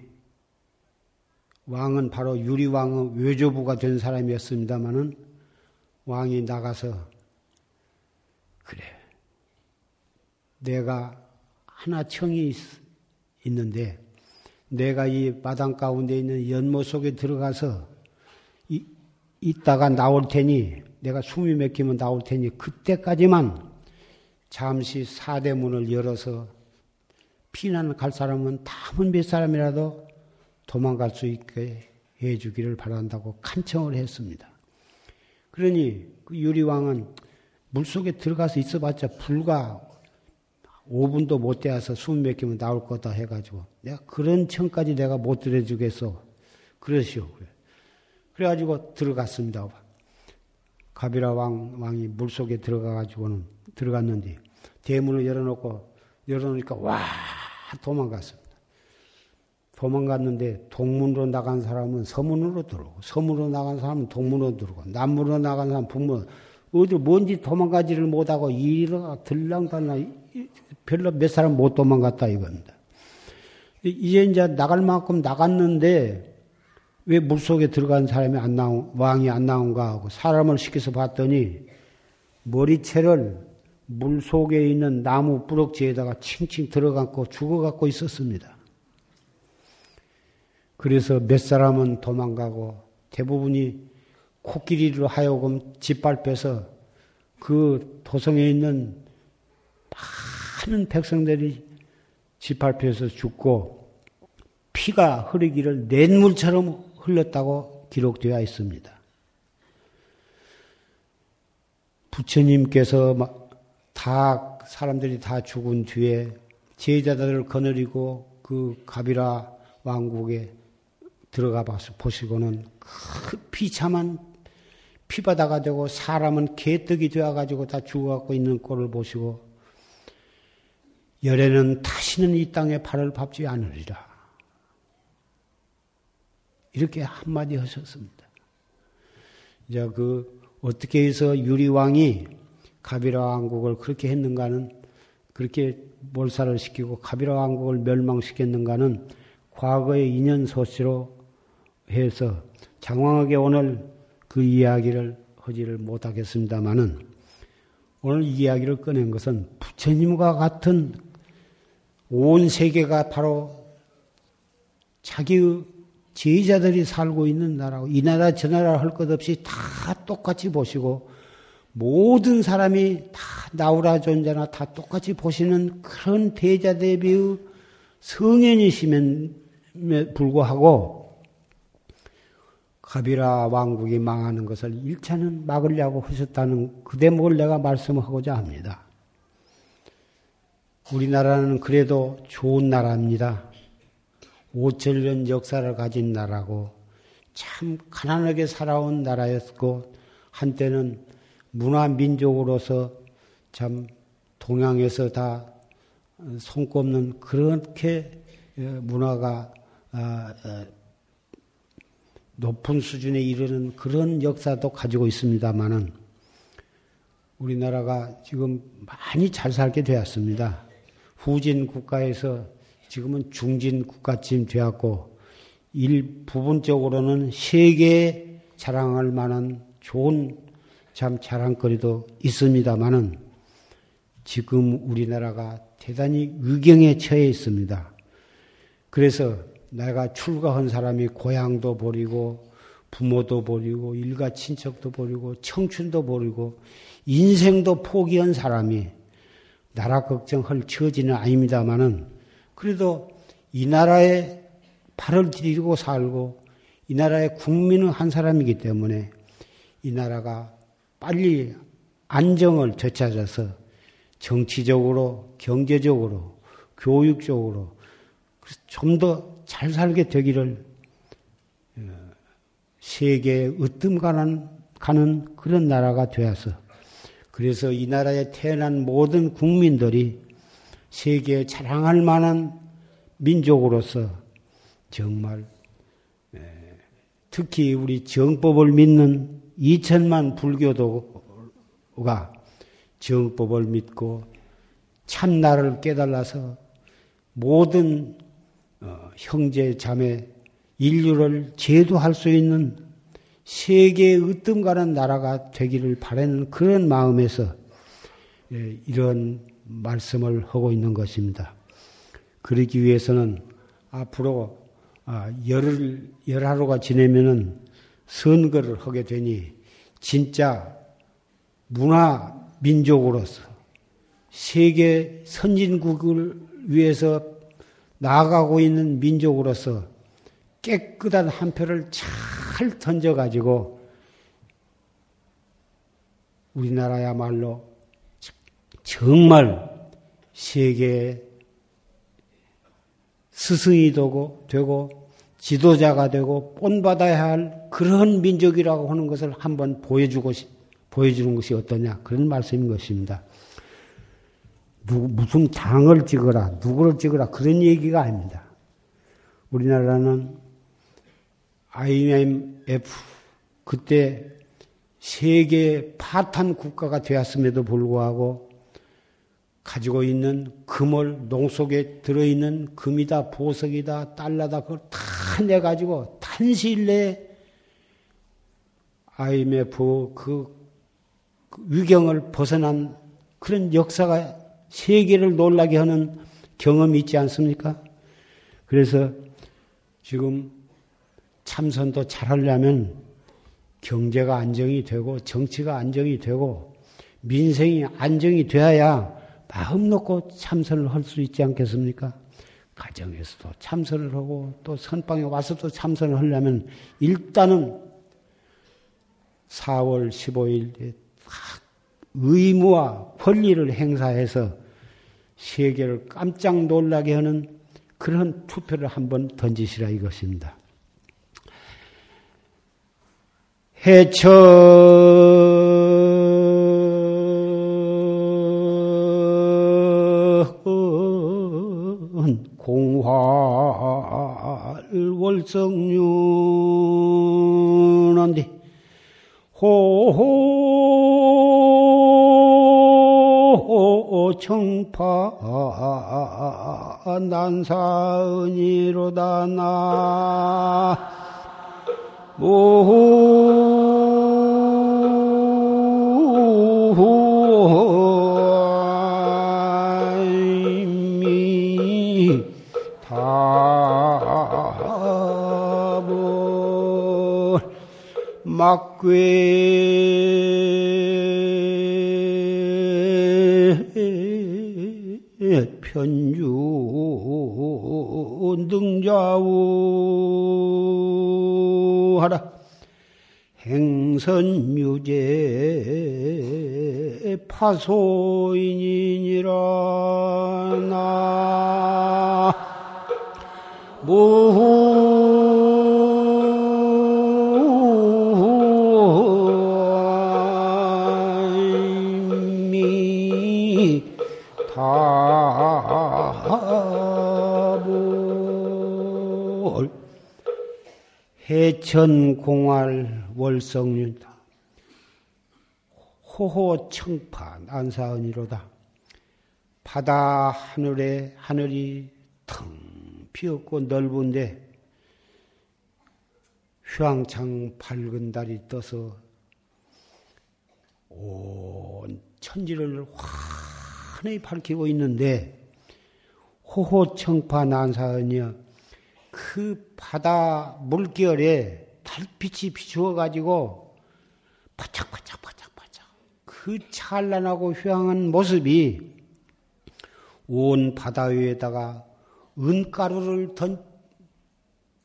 왕은 바로 유리왕의 외조부가 된 사람이었습니다마는 왕이 나가서 그래 내가 하나 청이 있, 있는데 내가 이 마당 가운데 있는 연못 속에 들어가서 이, 있다가 나올 테니 내가 숨이 맥히면 나올 테니 그때까지만 잠시 사대문을 열어서 피난 갈 사람은 다문 몇 사람이라도 도망갈 수 있게 해주기를 바란다고 간청을 했습니다. 그러니 그 유리왕은 물속에 들어가서 있어봤자 불과 5분도 못 되어서 숨 막히면 나올 거다 해가지고 내가 그런 청까지 내가 못 들어주겠어. 그러시오. 그래. 그래가지고 들어갔습니다. 가비라 왕, 왕이 물 속에 들어가가지고는 들어갔는데 대문을 열어놓고 열어놓으니까 와 도망갔습니다. 도망갔는데 동문으로 나간 사람은 서문으로 들어오고 서문으로 나간 사람은 동문으로 들어오고 남문으로 나간 사람은 북문 어디 뭔지 도망가지를 못하고 이리가 들랑달랑 별로 몇 사람 못 도망갔다 이겁니다. 이제 이제 나갈 만큼 나갔는데 왜 물속에 들어간 사람이 안 나온, 왕이 안 나온가 하고 사람을 시켜서 봤더니 머리채를 물속에 있는 나무 뿌럭지에다가 칭칭 들어갔고 죽어갖고 있었습니다. 그래서 몇 사람은 도망가고 대부분이 코끼리로 하여금 짓밟혀서 그 도성에 있는 많은 백성들이 짓밟혀서 죽고 피가 흐르기를 냇물처럼 흘렀다고 기록되어 있습니다. 부처님께서 다 사람들이 다 죽은 뒤에 제자들을 거느리고 그 가비라 왕국에 들어가 봐서 보시고는 그 비참한 피바다가 되고 사람은 개떡이 되어가지고 다 죽어갖고 있는 꼴을 보시고 열에는 다시는 이 땅에 발을 밟지 않으리라. 이렇게 한마디 하셨습니다. 이제 그 어떻게 해서 유리왕이 가비라 왕국을 그렇게 했는가는 그렇게 몰살을 시키고 가비라 왕국을 멸망시켰는가는 과거의 인연 소시로 해서 장황하게 오늘 그 이야기를 하지를 못하겠습니다만은 오늘 이야기를 꺼낸 것은 부처님과 같은 온 세계가 바로 자기의 제자들이 살고 있는 나라고 이 나라 저 나라 할 것 없이 다 똑같이 보시고 모든 사람이 다 나우라 존재나 다 똑같이 보시는 그런 대자 대비의 성현이시면 불구하고 가비라 왕국이 망하는 것을 일차는 막으려고 하셨다는 그 대목을 내가 말씀하고자 합니다. 우리나라는 그래도 좋은 나라입니다. 5천년 역사를 가진 나라고 참 가난하게 살아온 나라였고 한때는 문화 민족으로서 참 동양에서 다 손꼽는 그렇게 문화가 아, 어, 높은 수준에 이르는 그런 역사도 가지고 있습니다만은 우리나라가 지금 많이 잘 살게 되었습니다. 후진 국가에서 지금은 중진 국가쯤 되었고 일 부분적으로는 세계에 자랑할 만한 좋은 참 자랑거리도 있습니다만은 지금 우리나라가 대단히 위경에 처해 있습니다. 그래서 내가 출가한 사람이 고향도 버리고 부모도 버리고 일가 친척도 버리고 청춘도 버리고 인생도 포기한 사람이 나라 걱정할 처지는 아닙니다만은 그래도 이 나라에 발을 디디고 살고 이 나라의 국민은 한 사람이기 때문에 이 나라가 빨리 안정을 되찾아서 정치적으로, 경제적으로, 교육적으로 좀 더 잘 살게 되기를 어, 세계에 으뜸 가는, 가는 그런 나라가 되어서 그래서 이 나라에 태어난 모든 국민들이 세계에 자랑할 만한 민족으로서 정말 특히 우리 정법을 믿는 2천만 불교도가 정법을 믿고 참나를 깨달아서 모든 어, 형제 자매 인류를 제도할 수 있는 세계의 으뜸 가는 나라가 되기를 바라는 그런 마음에서 예, 이런 말씀을 하고 있는 것입니다. 그러기 위해서는 앞으로 아, 열, 열하루가 지내면은 선거를 하게 되니 진짜 문화 민족으로서 세계 선진국을 위해서 나아가고 있는 민족으로서 깨끗한 한 표를 잘 던져가지고 우리나라야말로 정말 세계의 스승이 되고, 되고 지도자가 되고 본받아야 할 그런 민족이라고 하는 것을 한번 보여주고 보여주는 것이 어떠냐 그런 말씀인 것입니다. 누구, 무슨 장을 찍어라 누구를 찍어라 그런 얘기가 아닙니다. 우리나라는 IMF 그때 세계 파탄 국가가 되었음에도 불구하고 가지고 있는 금을 농 속에 들어있는 금이다 보석이다 달러다 그걸 다 내 가지고 단시일 내에 IMF 그 위경을 벗어난 그런 역사가 세계를 놀라게 하는 경험이 있지 않습니까? 그래서 지금 참선도 잘하려면 경제가 안정이 되고 정치가 안정이 되고 민생이 안정이 되어야 마음 놓고 참선을 할 수 있지 않겠습니까? 가정에서도 참선을 하고 또 선방에 와서도 참선을 하려면 일단은 4월 15일에 의무와 권리를 행사해서 세계를 깜짝 놀라게 하는 그런 투표를 한번 던지시라 이것입니다. 해천 공활월성윤한데 호호 청파 난사은이로다 나 막괴. 편주 등좌우하라. 행선유제 파소인이니라 나 해천공활 월성윤다. 호호청파 난사언이로다. 바다 하늘에 하늘이 텅 비었고 넓은데 휘황창 밝은 달이 떠서 온 천지를 환히 밝히고 있는데 호호청파 난사언이여 그 바다 물결에 달빛이 비추어 가지고 바짝 바짝바짝 바짝 그 찬란하고 휘황한 모습이 온 바다 위에다가 은가루를 던,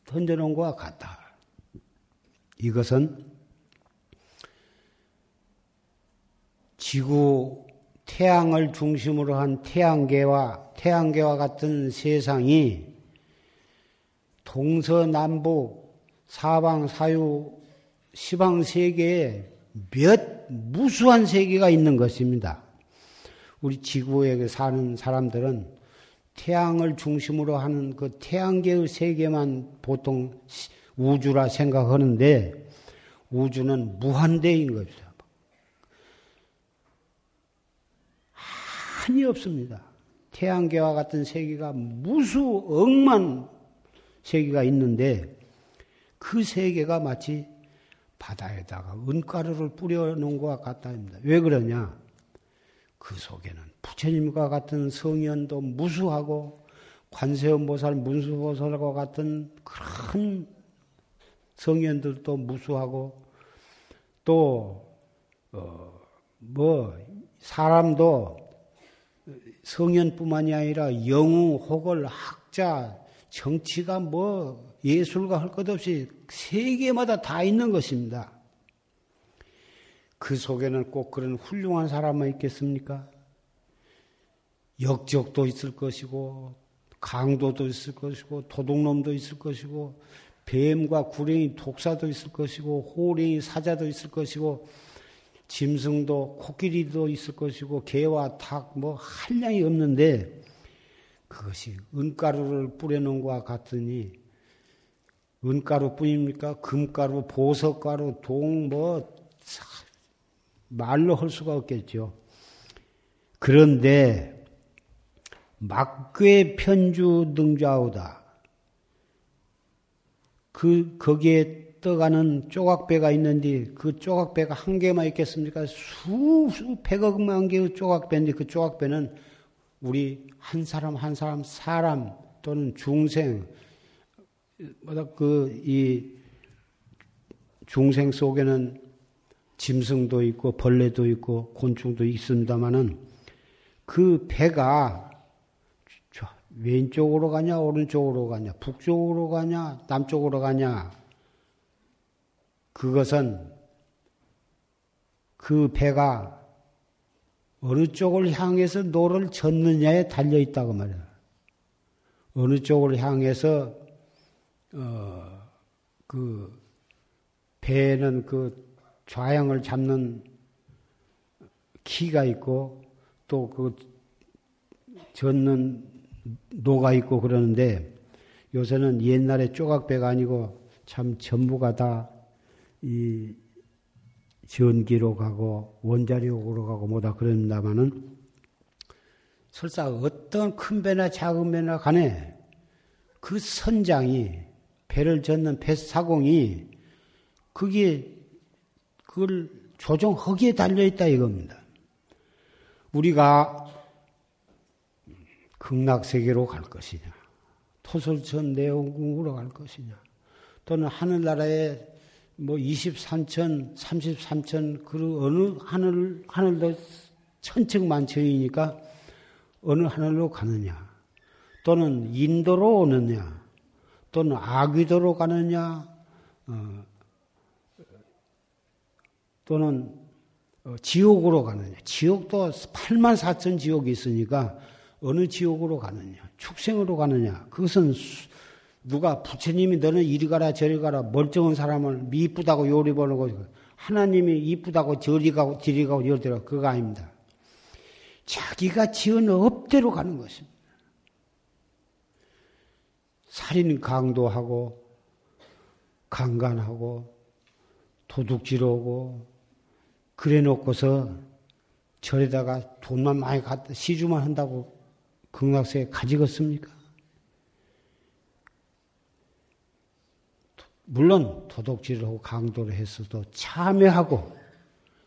던져놓은 것과 같다. 이것은 지구 태양을 중심으로 한 태양계와 태양계와 같은 세상이 동서남북 사방 사유 시방 세계에 몇 무수한 세계가 있는 것입니다. 우리 지구에 사는 사람들은 태양을 중심으로 하는 그 태양계의 세계만 보통 우주라 생각하는데 우주는 무한대인 것이다. 한이 없습니다. 태양계와 같은 세계가 무수 억만 세계가 있는데 그 세계가 마치 바다에다가 은가루를 뿌려놓은 것과 같다입니다. 왜 그러냐? 그 속에는 부처님과 같은 성현도 무수하고 관세음보살, 문수보살과 같은 큰 성현들도 무수하고 또, 어, 뭐, 사람도 성현뿐만이 아니라 영우, 혹을, 학자, 정치가 뭐 예술가 할것 없이 세계마다 다 있는 것입니다. 그 속에는 꼭 그런 훌륭한 사람만 있겠습니까? 역적도 있을 것이고, 강도도 있을 것이고, 도둑놈도 있을 것이고, 뱀과 구랭이 독사도 있을 것이고, 호랭이 사자도 있을 것이고, 짐승도 코끼리도 있을 것이고 개와 닭 뭐 한량이 없는데 그것이 은가루를 뿌려놓은 것과 같으니 은가루 뿐입니까? 금가루, 보석가루, 동, 뭐, 말로 할 수가 없겠죠. 그런데, 막괴 편주 등좌우다. 그, 거기에 떠가는 조각배가 있는데, 그 조각배가 한 개만 있겠습니까? 수, 수, 백억만 개의 조각배인데, 그 조각배는 우리 한 사람 한 사람, 사람 또는 중생, 뭐다 그 이 중생 속에는 짐승도 있고 벌레도 있고 곤충도 있습니다만은 그 배가 왼쪽으로 가냐 오른쪽으로 가냐 북쪽으로 가냐 남쪽으로 가냐 그것은 그 배가 어느 쪽을 향해서 노를 젓느냐에 달려 있다고 말이야. 어느 쪽을 향해서 어, 그 배에는 그 좌양을 잡는 키가 있고 또 그 젓는 노가 있고 그러는데 요새는 옛날에 조각배가 아니고 참 전부가 다이 전기로 가고 원자력으로 가고 뭐다 그런다마는 설사 어떤 큰 배나 작은 배나 간에 그 선장이 배를 젓는 배 사공이 그게 그걸 조정하기에 달려 있다 이겁니다. 우리가 극락 세계로 갈 것이냐, 토솔천 내원궁으로 갈 것이냐, 또는 하늘나라에 뭐 23천, 33천, 그 어느 하늘, 하늘도 천층만층이니까 어느 하늘로 가느냐, 또는 인도로 오느냐, 또는 아귀도로 가느냐, 어, 또는 어, 지옥으로 가느냐. 지옥도 8만 4천 지옥이 있으니까 어느 지옥으로 가느냐. 축생으로 가느냐. 그것은 누가 부처님이 너는 이리 가라 저리 가라 멀쩡한 사람을 미쁘다고 요리 보는거 하나님이 이쁘다고 저리 가고 저리 가고 요리 들어 그거 아닙니다. 자기가 지은 업대로 가는 것입니다. 살인 강도하고 강간하고 도둑질하고 그래 놓고서 절에다가 돈만 많이 갖다 시주만 한다고 극락세에 가지겠습니까? 물론 도둑질을 하고 강도를 했어도 참여하고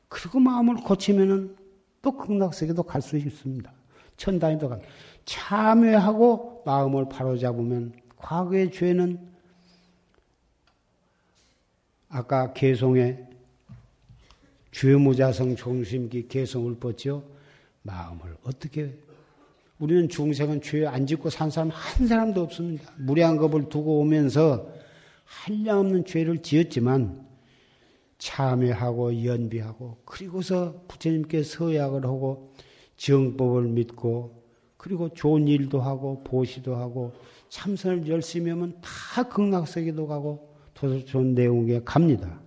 그리고 마음을 고치면은 또 극락세계도 갈 수 있습니다. 천단위도 가. 참여하고 마음을 바로잡으면 과거의 죄는 아까 개송에 죄무자성 종심기 개성을 뻗죠. 마음을 어떻게 우리는 중생은 죄 안 짓고 산 사람 한 사람도 없습니다. 무량겁을 두고 오면서 한량없는 죄를 지었지만 참회하고 연비하고 그리고서 부처님께 서약을 하고 정법을 믿고 그리고 좋은 일도 하고 보시도 하고 참선을 열심히 하면 다 극락세계도 가고 더 좋은 내용에 갑니다.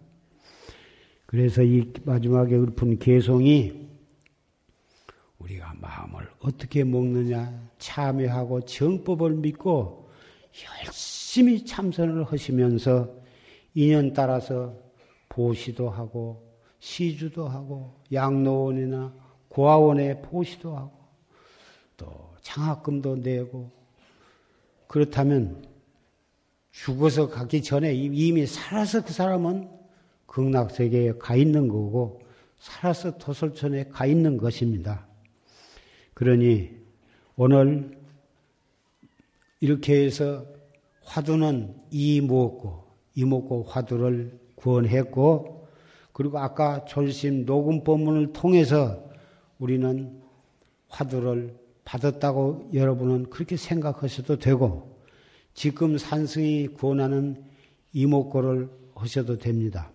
그래서 이 마지막에 읊은 개송이 우리가 마음을 어떻게 먹느냐 참여하고 정법을 믿고 열심히 참선을 하시면서 인연 따라서 보시도 하고 시주도 하고 양로원이나 고아원에 보시도 하고 또 장학금도 내고 그렇다면 죽어서 가기 전에 이미 살아서 그 사람은 극락세계에 가 있는 거고 살아서 도솔천에 가 있는 것입니다. 그러니 오늘 이렇게 해서 화두는 이목고 이목고 화두를 구원했고 그리고 아까 졸심 녹음 법문을 통해서 우리는 화두를 받았다고 여러분은 그렇게 생각하셔도 되고 지금 산승이 권하는 이목고를 하셔도 됩니다.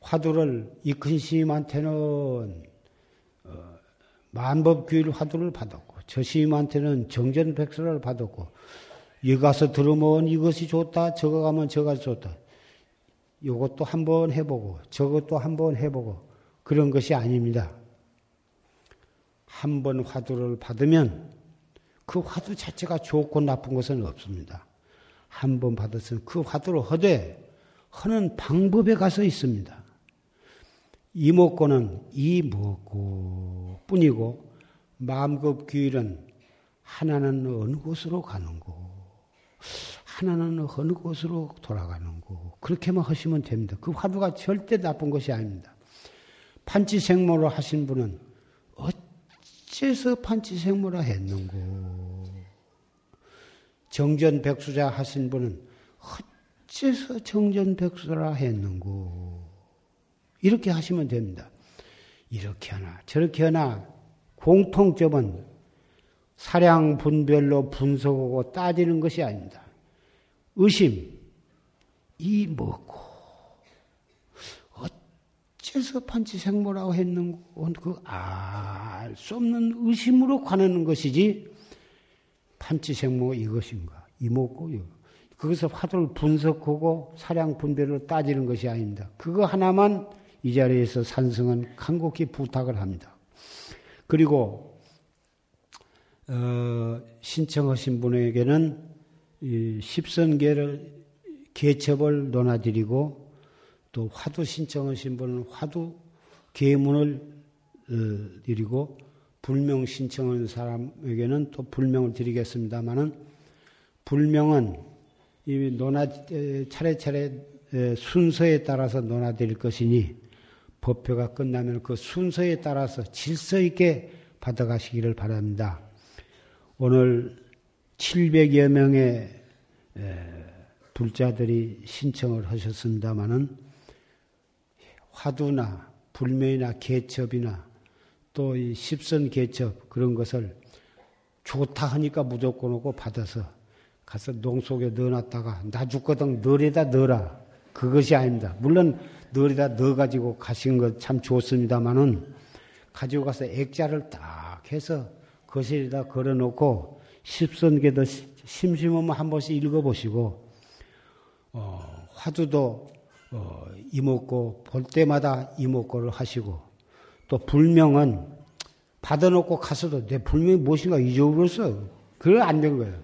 화두를 이큰 스님한테는 어, 만법규일 화두를 받았고 저 스님한테는 정전백설을 받았고 여기 가서 들으면 이것이 좋다 저거 가면 저가 좋다 이것도 한번 해보고 저것도 한번 해보고 그런 것이 아닙니다. 한 번 화두를 받으면 그 화두 자체가 좋고 나쁜 것은 없습니다. 한 번 받았으면 그 화두를 허되 하는 방법에 가서 있습니다. 이목고는 이목고 뿐이고 마음급 규일은 하나는 어느 곳으로 가는 곳, 하나는 어느 곳으로 돌아가는 곳 그렇게만 하시면 됩니다. 그 화두가 절대 나쁜 것이 아닙니다. 판치생모로 하신 분은 어째서 판치생모라 했는고 정전 백수자 하신 분은 어째서 정전 백수라 했는고 이렇게 하시면 됩니다. 이렇게 하나 저렇게 하나 공통점은 사량 분별로 분석하고 따지는 것이 아닙니다. 의심, 이 뭐고, 어째서 판치생모라고 했는고, 그알 수 없는 의심으로 관하는 것이지, 판치생모 이것인가, 이먹고, 그것을 화두를 분석하고 사량 분별로 따지는 것이 아닙니다. 그거 하나만 이 자리에서 산성은 간곡히 부탁을 합니다. 그리고 어, 신청하신 분에게는 십선계를 개첩을 논하드리고 또 화두 신청하신 분은 화두 계문을 어, 드리고 불명 신청한 사람에게는 또 불명을 드리겠습니다만은 불명은 이 논하 차례차례 순서에 따라서 논하드릴 것이니 법표가 끝나면 그 순서에 따라서 질서 있게 받아가시기를 바랍니다. 오늘 700여 명의 불자들이 신청을 하셨습니다마는 화두나 불매나 개첩이나 또 이 십선 개첩 그런 것을 좋다 하니까 무조건 오고 받아서 가서 농 속에 넣어놨다가 나 죽거든 널에다 넣어라. 그것이 아닙니다. 물론 널에다 넣어가지고 가신 것 참 좋습니다마는 가지고 가서 액자를 딱 해서 거실에다 걸어놓고 십선계도 심심하면 한 번씩 읽어보시고 어, 화두도 어, 이목고 볼 때마다 이목고를 하시고 또 불명은 받아놓고 가서도 내 불명이 무엇인가 잊어버렸어. 그래 안 된 거예요.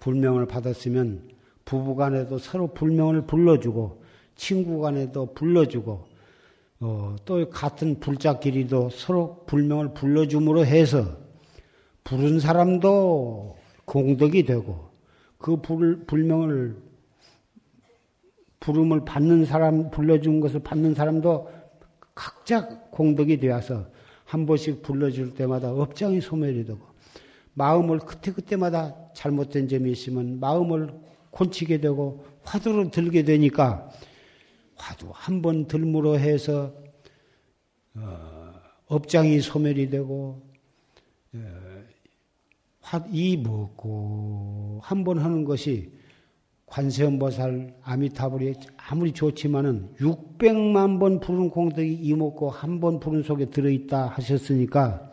불명을 받았으면 부부간에도 서로 불명을 불러주고 친구간에도 불러주고 어, 또 같은 불자끼리도 서로 불명을 불러줌으로 해서 부른 사람도 공덕이 되고 그 불, 불명을 부름을 받는 사람 불러준 것을 받는 사람도 각자 공덕이 되어서 한 번씩 불러줄 때마다 업장이 소멸이 되고 마음을 그때그때마다 잘못된 점이 있으면 마음을 곤치게 되고 화두를 들게 되니까 화두 한 번 들므로 해서 어, 업장이 소멸이 되고 어, 이 먹고 한 번 하는 것이 관세음보살 아미타불이 아무리 좋지만은 600만 번 부른 공덕이 이먹고 한번 부른 속에 들어있다 하셨으니까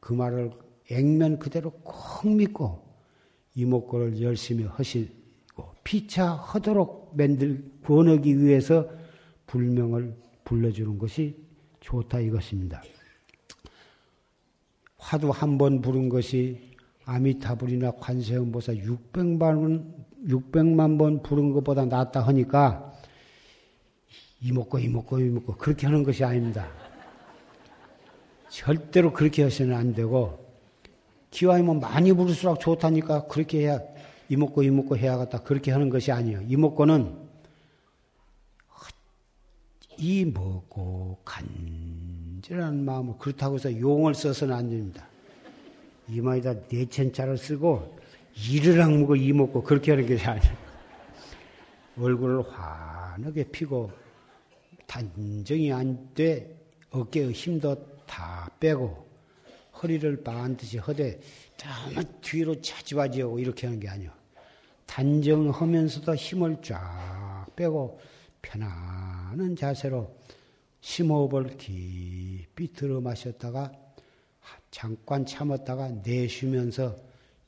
그 말을 액면 그대로 꼭 믿고 이목고를 열심히 하시고 피차 하도록 만들 권하기 위해서 불명을 불러주는 것이 좋다 이것입니다. 화두 한 번 부른 것이 아미타불이나 관세음보사 600만, 600만 번 부른 것보다 낫다 하니까 이먹고 이먹고 이먹고 그렇게 하는 것이 아닙니다. 절대로 그렇게 해서는 안 되고 기왕이면 많이 부를수록 좋다니까 그렇게 해야 이먹고 이먹고 해야겠다 그렇게 하는 것이 아니에요. 이먹고는 이 먹고 간 절한 마음을 그렇다고 해서 용을 써서는 안 됩니다. 이마에다 내천자를 쓰고 이를 악무고 이먹고 그렇게 하는 것이 아니에요. 얼굴을 환하게 피고 단정이 안 돼 어깨의 힘도 다 빼고 허리를 허되 너무 뒤로 차지바지하고 이렇게 하는 게 아니에요. 단정하면서도 힘을 쫙 빼고 편안한 자세로 심호흡을 깊이 들어 마셨다가 잠깐 참았다가 내쉬면서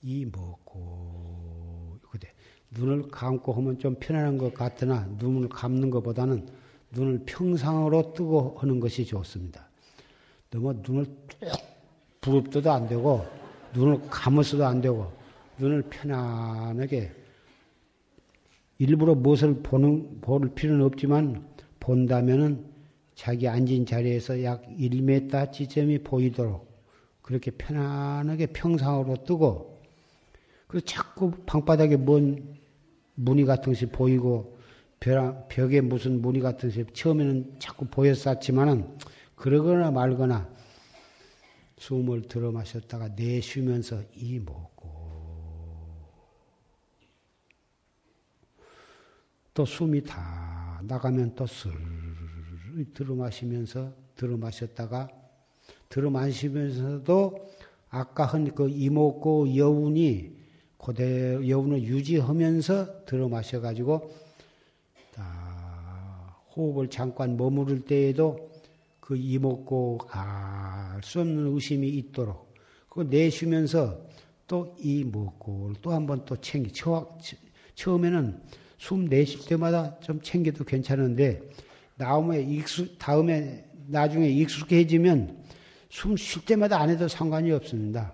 이 먹고 그래 눈을 감고 하면 좀 편안한 것 같으나 눈을 감는 것보다는 눈을 평상으로 뜨고 하는 것이 좋습니다. 너무 눈을 쭉 부릅떠도 안 되고 눈을 감았어도 안 되고 눈을 편안하게 일부러 무엇을 보는 볼 필요는 없지만 본다면은 자기 앉은 자리에서 약 1m 지점이 보이도록 그렇게 편안하게 평상으로 뜨고 그 자꾸 방바닥에 뭔 무늬 같은 것이 보이고 벽에 무슨 무늬 같은 것이 처음에는 자꾸 보였었지만은 그러거나 말거나 숨을 들어 마셨다가 내쉬면서 이 먹고 또 숨이 다 나가면 또슬 들어 마시면서 들어 마셨다가 들어 마시면서도 아까 한 그 이목고 여운이 고대 여운을 유지하면서 들어 마셔 가지고 호흡을 잠깐 머무를 때에도 그 이목고 알수 없는 의심이 있도록 그 내쉬면서 또 이목고를 또 한 번 또 챙기 처, 처음에는 숨 내쉴 때마다 좀 챙겨도 괜찮은데 다음에 익숙 다음에 나중에 익숙해지면 숨 쉴 때마다 안 해도 상관이 없습니다.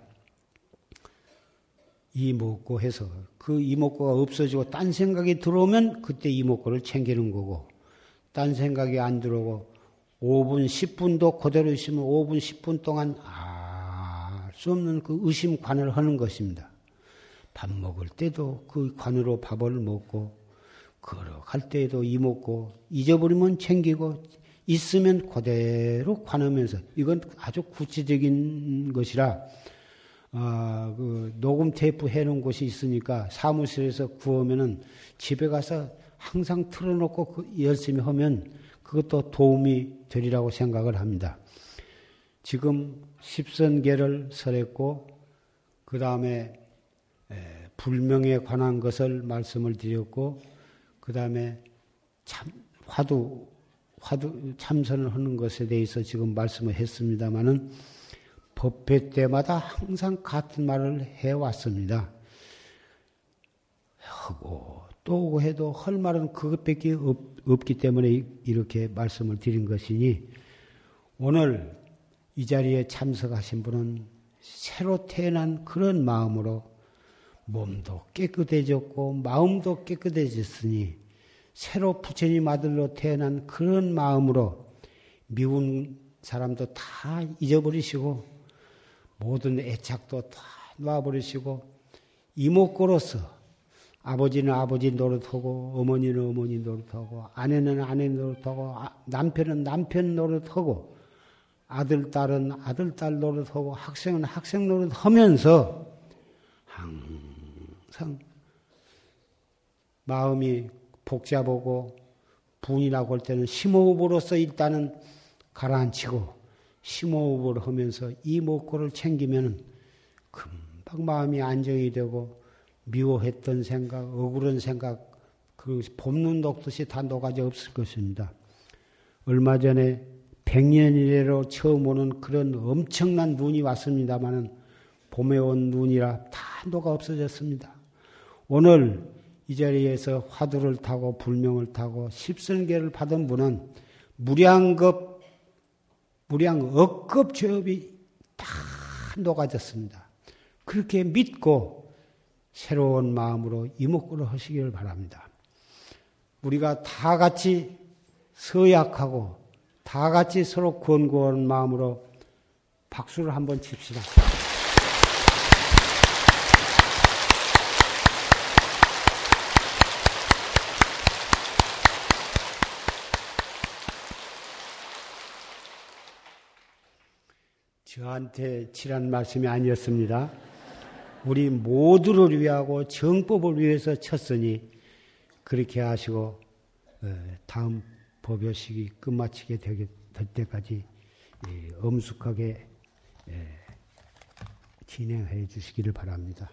이목고 해서 그 이목고가 없어지고 딴 생각이 들어오면 그때 이목고를 챙기는 거고 딴 생각이 안 들어오고 5분, 10분도 그대로 있으면 5분, 10분 동안 알 수 없는 그 의심관을 하는 것입니다. 밥 먹을 때도 그 관으로 밥을 먹고 걸어갈 때에도 이먹고 잊어버리면 챙기고 있으면 그대로 관하면서 이건 아주 구체적인 것이라 아, 그 녹음 테이프 해놓은 곳이 있으니까 사무실에서 구하면은 집에 가서 항상 틀어놓고 그 열심히 하면 그것도 도움이 되리라고 생각을 합니다. 지금 십선계를 설했고 그 다음에 불명에 관한 것을 말씀을 드렸고 그 다음에 참 화두 화두 참선을 하는 것에 대해서 지금 말씀을 했습니다마는 법회 때마다 항상 같은 말을 해 왔습니다. 하고 또 해도 할 말은 그것밖에 없, 없기 때문에 이렇게 말씀을 드린 것이니 오늘 이 자리에 참석하신 분은 새로 태어난 그런 마음으로 몸도 깨끗해졌고 마음도 깨끗해졌으니 새로 부처님 아들로 태어난 그런 마음으로 미운 사람도 다 잊어버리시고 모든 애착도 다 놔버리시고 이목구로서 아버지는 아버지 노릇하고 어머니는 어머니 노릇하고 아내는 아내 노릇하고 아, 남편은 남편 노릇하고 아들 딸은 아들 딸 노릇하고 학생은 학생 노릇하면서 항상 마음이 복잡하고 분이라고 할 때는 심호흡으로서 일단은 가라앉히고 심호흡을 하면서 이 목고를 챙기면 금방 마음이 안정이 되고 미워했던 생각, 억울한 생각, 그 봄눈 녹듯이 다 녹아져 없을 것입니다. 얼마 전에 백년 이래로 처음 오는 그런 엄청난 눈이 왔습니다마는 봄에 온 눈이라 다 녹아 없어졌습니다. 오늘 이 자리에서 화두를 타고 불명을 타고 십선계를 받은 분은 무량급, 무량 억급 죄업이 다 녹아졌습니다. 그렇게 믿고 새로운 마음으로 이목구를 하시기를 바랍니다. 우리가 다 같이 서약하고 다 같이 서로 권고한 마음으로 박수를 한번 칩시다. 저한테 칠한 말씀이 아니었습니다. 우리 모두를 위하고 정법을 위해서 쳤으니 그렇게 하시고 어, 다음 법요식이 끝마치게 될 때까지 엄숙하게 진행해 주시기를 바랍니다.